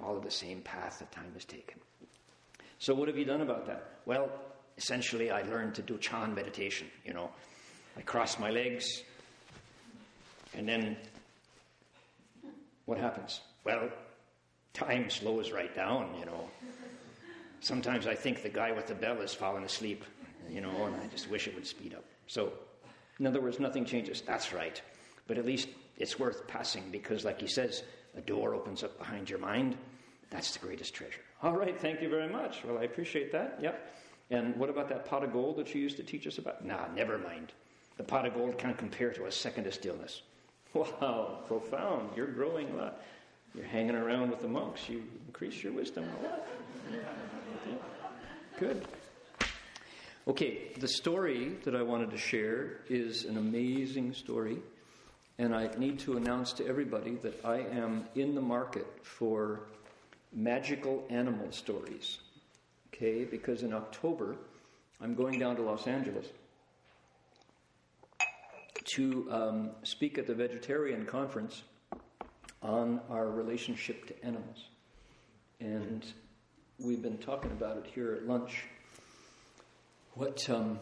Follow the same path that time has taken. So, what have you done about that? Well, essentially, I learned to do Chan meditation. You know, I cross my legs, and then What happens? well, time slows right down. You know, sometimes I think the guy with the bell has fallen asleep. You know, and I just wish it would speed up. So, In other words, nothing changes. that's right. But at least it's worth passing because, like he says, a door opens up behind your mind. That's the greatest treasure. All right, thank you very much. Well, I appreciate that. Yep. And what about that pot of gold that you used to teach us about? Nah, never mind. The pot of gold can't compare to a second of stillness. Wow, profound. You're growing a lot. You're hanging around with the monks. You increase your wisdom a lot. Good. Okay, the story that I wanted to share is an amazing story. And I need to announce to everybody that I am in the market for magical animal stories. Okay, because in October, I'm going down to Los Angeles to um, speak at the vegetarian conference on our relationship to animals. And we've been talking about it here at lunch. What um,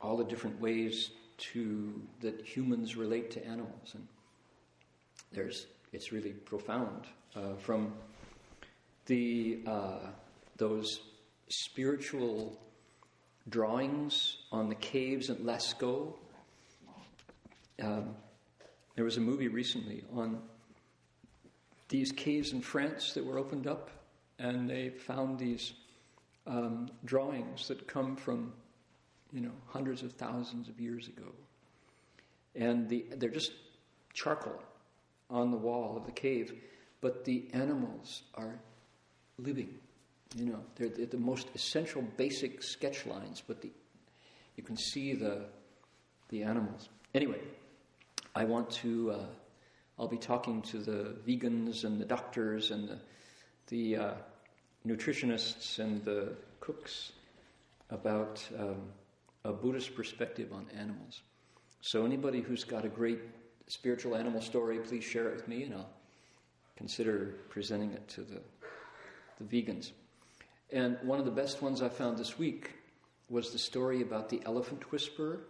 all the different ways to that humans relate to animals, and there's it's really profound uh, from the uh, those spiritual drawings on the caves at Lascaux. Um, there was a movie recently on these caves in France that were opened up, and they found these um, drawings that come from you know, hundreds of thousands of years ago. And the, they're just charcoal on the wall of the cave, but the animals are living. You know, they're, they're the most essential, basic sketch lines, but the, you can see the, the animals. Anyway, I want to. Uh, I'll be talking to the vegans and the doctors and the, the uh, nutritionists and the cooks about um, a Buddhist perspective on animals. So, anybody who's got a great spiritual animal story, please share it with me, and I'll consider presenting it to the, the vegans. And one of the best ones I found this week was the story about the elephant whisperer.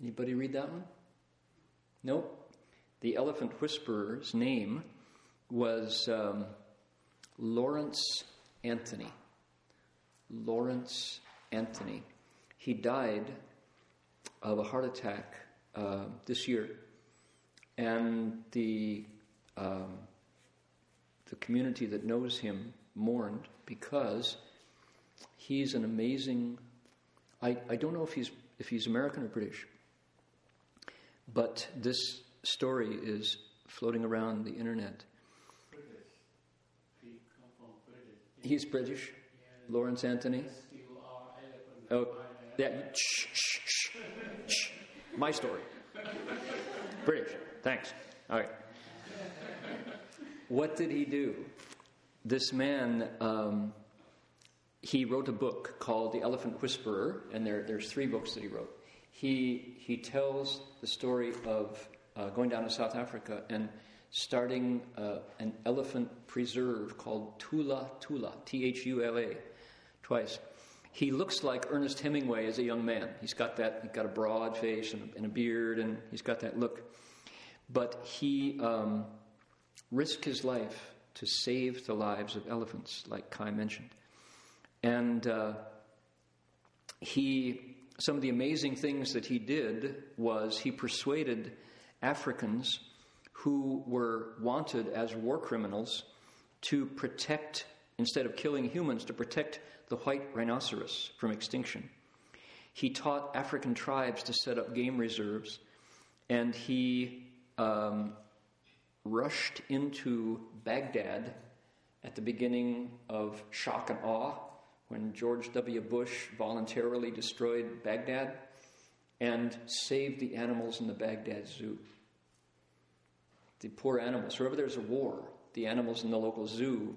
Anybody read that one? Nope. The elephant whisperer's name was um, Lawrence Anthony. Lawrence Anthony. He died of a heart attack uh, this year, and the um, the community that knows him mourned because he's an amazing. I, I don't know if he's if he's American or British, but this story is floating around the internet. He's British, Lawrence Anthony. Oh, yeah. Shh, shh, shh. My story. British. Thanks. All right. What did he do? This man, um, he wrote a book called The Elephant Whisperer, and there, there's three books that he wrote. He, he tells the story of uh, going down to South Africa and starting uh, an elephant preserve called Thula Thula, T H U L A, twice. He looks like Ernest Hemingway as a young man. He's got that, he's got a broad face and a, and a beard, and he's got that look. But he um, risked his life to save the lives of elephants, like Kai mentioned. And uh, he, some of the amazing things that he did was he persuaded Africans who were wanted as war criminals to protect, instead of killing humans, to protect the white rhinoceros from extinction. He taught African tribes to set up game reserves, and he um, rushed into Baghdad at the beginning of shock and awe when George W. Bush voluntarily destroyed Baghdad and saved the animals in the Baghdad zoo. The poor animals. Wherever there's a war, the animals in the local zoo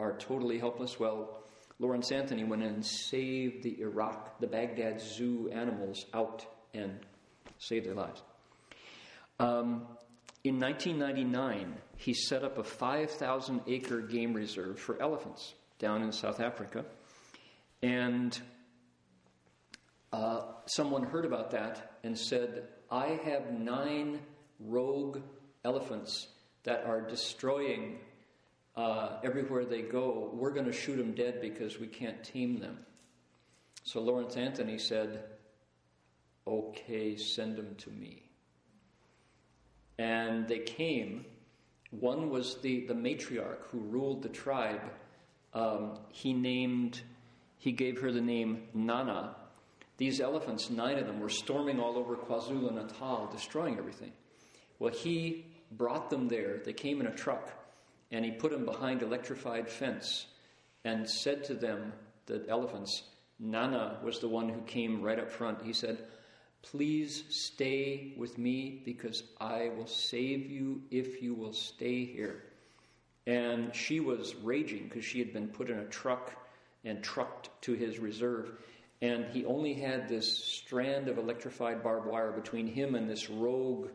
are totally helpless. Well, Lawrence Anthony went in and saved the Iraq, the Baghdad zoo animals out and saved their lives. Um, in 1999, he set up a 5,000 acre game reserve for elephants down in South Africa. And uh, someone heard about that and said, I have nine rogue elephants that are destroying uh, everywhere they go. We're going to shoot them dead because we can't tame them. So Lawrence Anthony said, Okay, send them to me. And they came. One was the, the matriarch who ruled the tribe. Um, he named, he gave her the name Nana. These elephants, nine of them, were storming all over KwaZulu Natal, destroying everything. Well, he brought them there. They came in a truck, and he put them behind electrified fence and said to them, the elephants, Nana was the one who came right up front. He said, Please stay with me because I will save you if you will stay here. And she was raging because she had been put in a truck and trucked to his reserve. And he only had this strand of electrified barbed wire between him and this rogue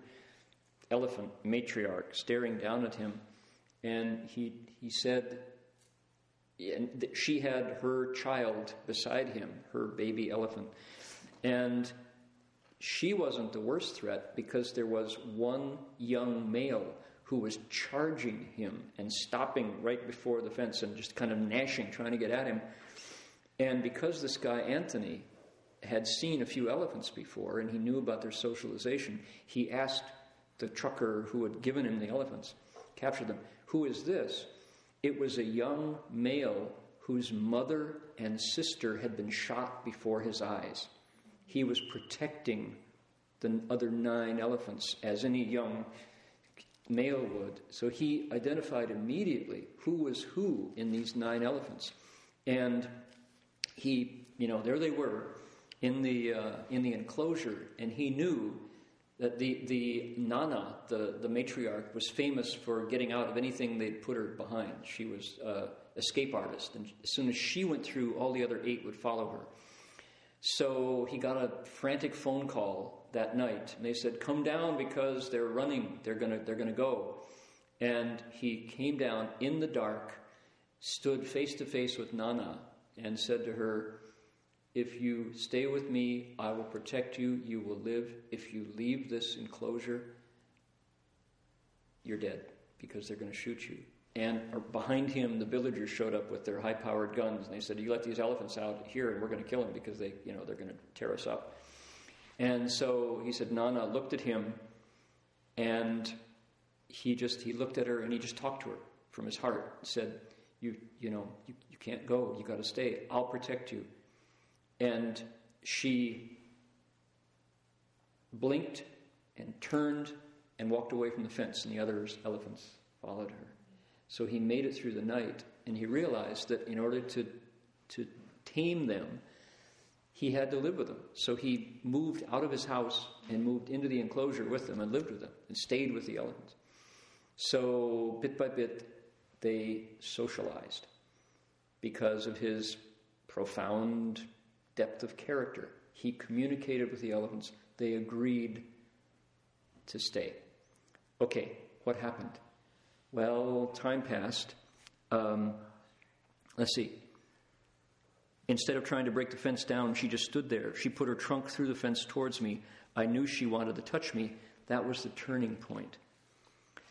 elephant matriarch staring down at him. And he, he said, and she had her child beside him, her baby elephant. And she wasn't the worst threat because there was one young male who was charging him and stopping right before the fence and just kind of gnashing, trying to get at him. And because this guy, Anthony, had seen a few elephants before and he knew about their socialization, he asked the trucker who had given him the elephants, captured them, Who is this? It was a young male whose mother and sister had been shot before his eyes. He was protecting the other nine elephants, as any young male would. So he identified immediately who was who in these nine elephants. And he, you know, there they were in the, uh, in the enclosure, and he knew that the, the Nana, the, the matriarch, was famous for getting out of anything they'd put her behind. She was an uh, escape artist, and as soon as she went through, all the other eight would follow her. So he got a frantic phone call that night, and they said, "Come down because they're running. They're gonna they're gonna go." And he came down in the dark, stood face to face with Nana, and said to her, if you stay with me, I will protect you. You will live. If you leave this enclosure, you're dead because they're going to shoot you. And behind him, the villagers showed up with their high-powered guns, and they said, "You let these elephants out here, and we're going to kill them because they, you know, they're going to tear us up." And so he said, Nana looked at him, and he just he looked at her and he just talked to her from his heart. Said, "You, you know, you, you can't go. You got to stay. I'll protect you." And she blinked and turned and walked away from the fence, and the other elephants followed her. So he made it through the night, and he realized that in order to, to tame them, he had to live with them. So he moved out of his house and moved into the enclosure with them and lived with them and stayed with the elephants. So bit by bit, they socialized because of his profound depth of character. He communicated with the elephants. They agreed to stay. Okay, what happened? Well, time passed. Um, let's see. Instead of trying to break the fence down, she just stood there. She put her trunk through the fence towards me. I knew she wanted to touch me. That was the turning point.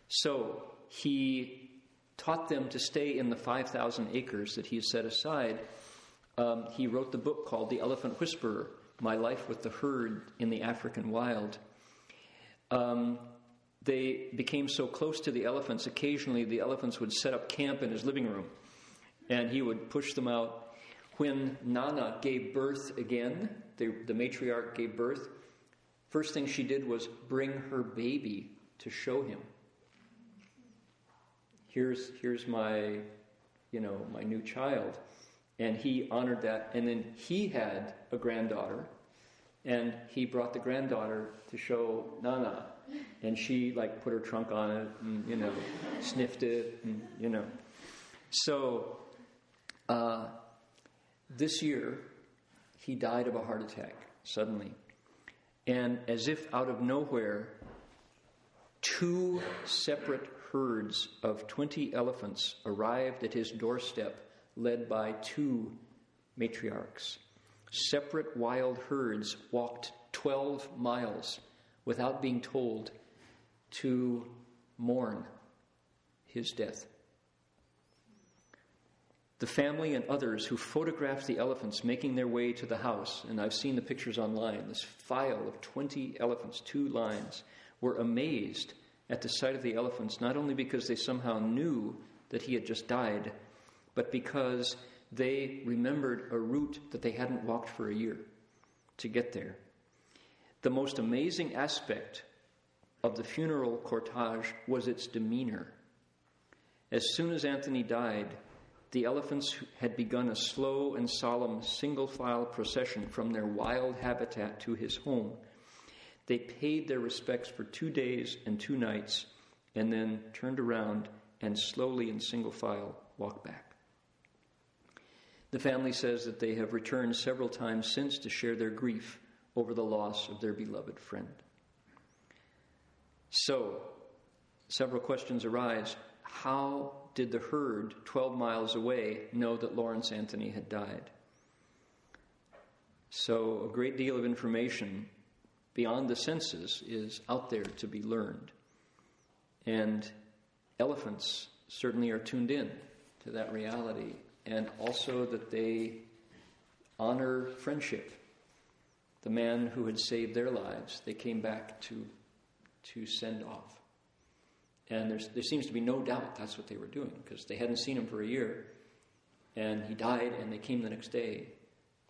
So he taught them to stay in the 5,000 acres that he had set aside um, he wrote the book called The Elephant Whisperer My Life with the Herd in the African Wild. Um, they became so close to the elephants, occasionally the elephants would set up camp in his living room and he would push them out. When Nana gave birth again, the, the matriarch gave birth, first thing she did was bring her baby to show him. Here's, here's my, you know, my new child and he honored that. And then he had a granddaughter, and he brought the granddaughter to show Nana, and she like put her trunk on it, and you know, sniffed it, and you know. So uh, this year, he died of a heart attack suddenly, and as if out of nowhere, two separate herds of 20 elephants arrived at his doorstep led by two matriarchs. Separate wild herds walked 12 miles without being told to mourn his death. The family and others who photographed the elephants making their way to the house, and I've seen the pictures online, this file of 20 elephants, two lines, were amazed at the sight of the elephants, not only because they somehow knew that he had just died, but because they remembered a route that they hadn't walked for a year to get there. The most amazing aspect of the funeral cortege was its demeanor. As soon as Anthony died, the elephants had begun a slow and solemn single file procession from their wild habitat to his home. They paid their respects for two days and two nights and then turned around and slowly in single file walked back. The family says that they have returned several times since to share their grief over the loss of their beloved friend. So, several questions arise. How did the herd 12 miles away know that Lawrence Anthony had died? So, a great deal of information beyond the senses is out there to be learned. And elephants certainly are tuned in to that reality and also that they honor friendship. The man who had saved their lives, they came back to, to send off. And there seems to be no doubt that's what they were doing because they hadn't seen him for a year. And he died, and they came the next day.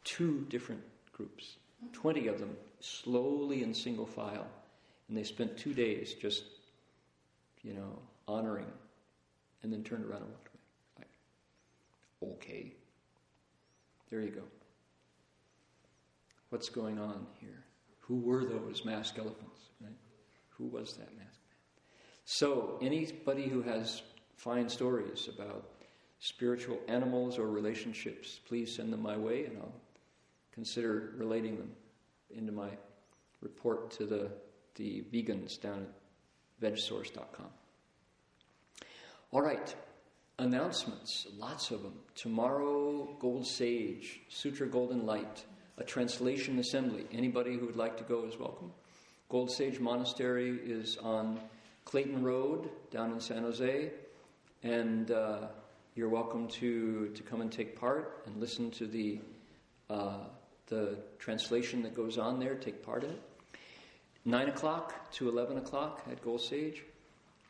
Two different groups, 20 of them, slowly in single file. And they spent two days just, you know, honoring, and then turned around and walked away. Like, okay. There you go. What's going on here? Who were those masked elephants, right? Who was that masked man? So, anybody who has fine stories about spiritual animals or relationships, please send them my way and I'll consider relating them into my report to the, the vegans down at vegsource.com. All right, announcements, lots of them. Tomorrow, Gold Sage, Sutra Golden Light, a translation assembly. Anybody who would like to go is welcome. Gold Sage Monastery is on Clayton Road down in San Jose, and uh, you're welcome to, to come and take part and listen to the, uh, the translation that goes on there, take part in it. 9 o'clock to 11 o'clock at Gold Sage.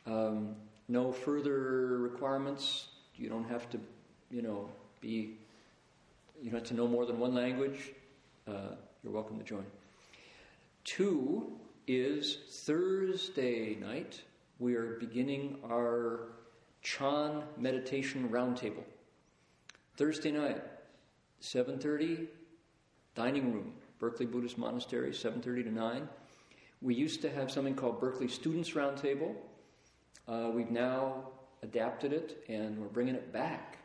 Um, no further requirements. You don't have to, you know, be, you don't have to know more than one language. Uh, you're welcome to join. Two is Thursday night. We are beginning our Chan meditation roundtable. Thursday night, 7:30, dining room, Berkeley Buddhist Monastery, 7:30 to 9. We used to have something called Berkeley Students Roundtable. Uh, we've now adapted it and we're bringing it back.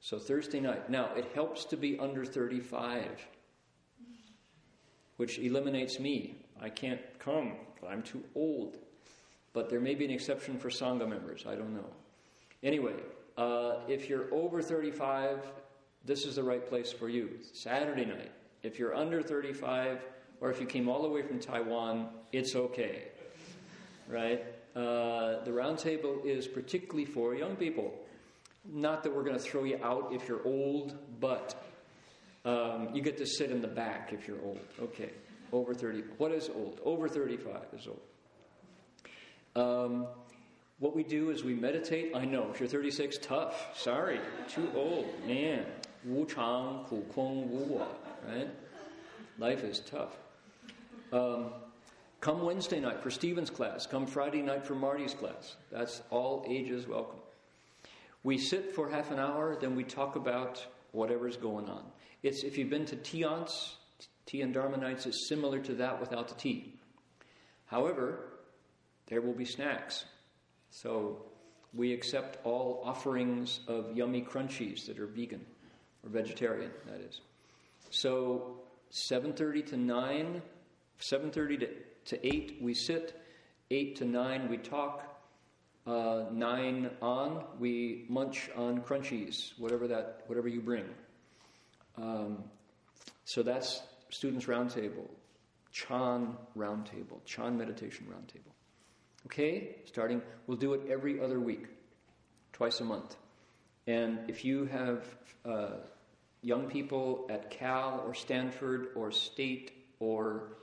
So Thursday night. Now it helps to be under 35, which eliminates me. I can't come. I'm too old. But there may be an exception for Sangha members. I don't know. Anyway, uh, if you're over 35, this is the right place for you. Saturday night. If you're under 35, or if you came all the way from Taiwan, it's okay. Right? Uh, the roundtable is particularly for young people. Not that we're going to throw you out if you're old, but um, you get to sit in the back if you're old. Okay, over 30. What is old? Over 35 is old. Um, what we do is we meditate. I know, if you're 36, tough. Sorry, too old. Man, wu chang, ku kong, wu wo, right? Life is tough. Um, come Wednesday night for Stephen's class. Come Friday night for Marty's class. That's all ages welcome. We sit for half an hour, then we talk about whatever's going on. It's if you've been to Tiants, tea and Dharma nights is similar to that without the tea. However, there will be snacks. So we accept all offerings of yummy crunchies that are vegan or vegetarian, that is. So 7:30 to 9, 7:30 to, to 8 we sit, 8 to 9 we talk, uh, 9 on we munch on crunchies, whatever that whatever you bring. Um, so that's students roundtable, Chan roundtable, Chan meditation roundtable. Okay, starting, we'll do it every other week, twice a month. And if you have uh, young people at Cal or Stanford or State or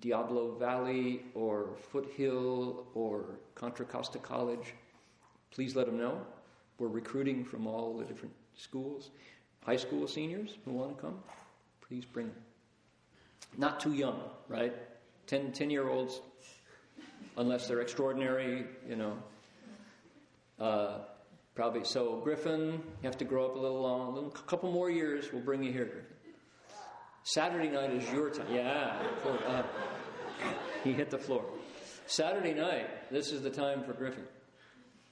Diablo Valley or Foothill or Contra Costa College, please let them know. We're recruiting from all the different schools. High school seniors who want to come, please bring them. Not too young, right? 10, 10 year olds, unless they're extraordinary, you know. Uh, probably so. Griffin, you have to grow up a little long. A couple more years, we'll bring you here. Saturday night is your time. Yeah, uh, he hit the floor. Saturday night, this is the time for Griffin.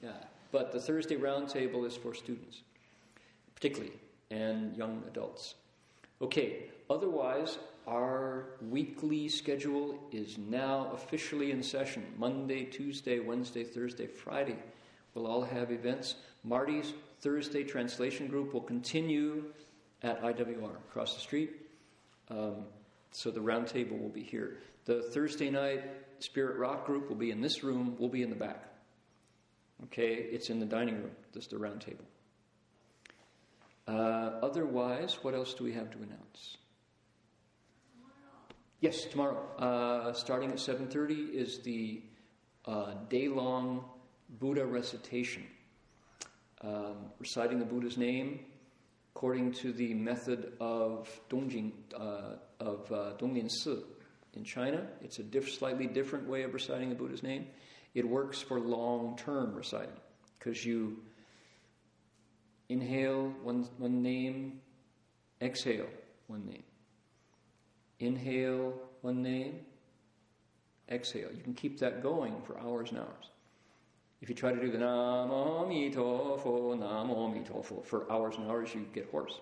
Yeah, but the Thursday roundtable is for students, particularly, and young adults. Okay, otherwise, our weekly schedule is now officially in session. Monday, Tuesday, Wednesday, Thursday, Friday. We'll all have events. Marty's Thursday translation group will continue at IWR across the street. Um, so the roundtable will be here. The Thursday night Spirit Rock group will be in this room. We'll be in the back. Okay, it's in the dining room. This is the roundtable. Uh, otherwise, what else do we have to announce? Yes, tomorrow. Uh, starting at 7.30 is the uh, day-long Buddha recitation. Um, reciting the Buddha's name according to the method of Dongjing, uh, of uh, Donglin Si in China. It's a diff- slightly different way of reciting the Buddha's name. It works for long term reciting because you inhale one, one name, exhale one name. Inhale one name, exhale. You can keep that going for hours and hours. If you try to do the Namo Mitofo, Namo Mitofo for hours and hours, you get hoarse.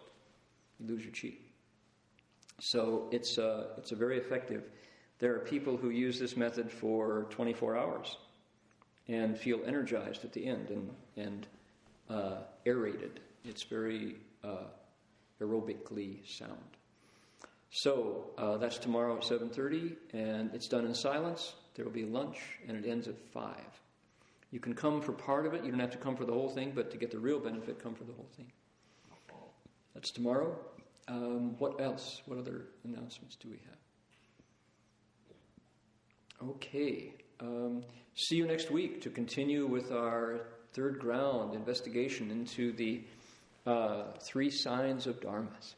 You lose your chi. So it's a, uh, it's a very effective. There are people who use this method for 24 hours and feel energized at the end and, and uh, aerated. It's very uh, aerobically sound. So uh, that's tomorrow at 7:30, and it's done in silence. There will be lunch, and it ends at five. You can come for part of it. You don't have to come for the whole thing, but to get the real benefit, come for the whole thing. That's tomorrow. Um, what else? What other announcements do we have? Okay. Um, see you next week to continue with our third ground investigation into the uh, three signs of dharmas.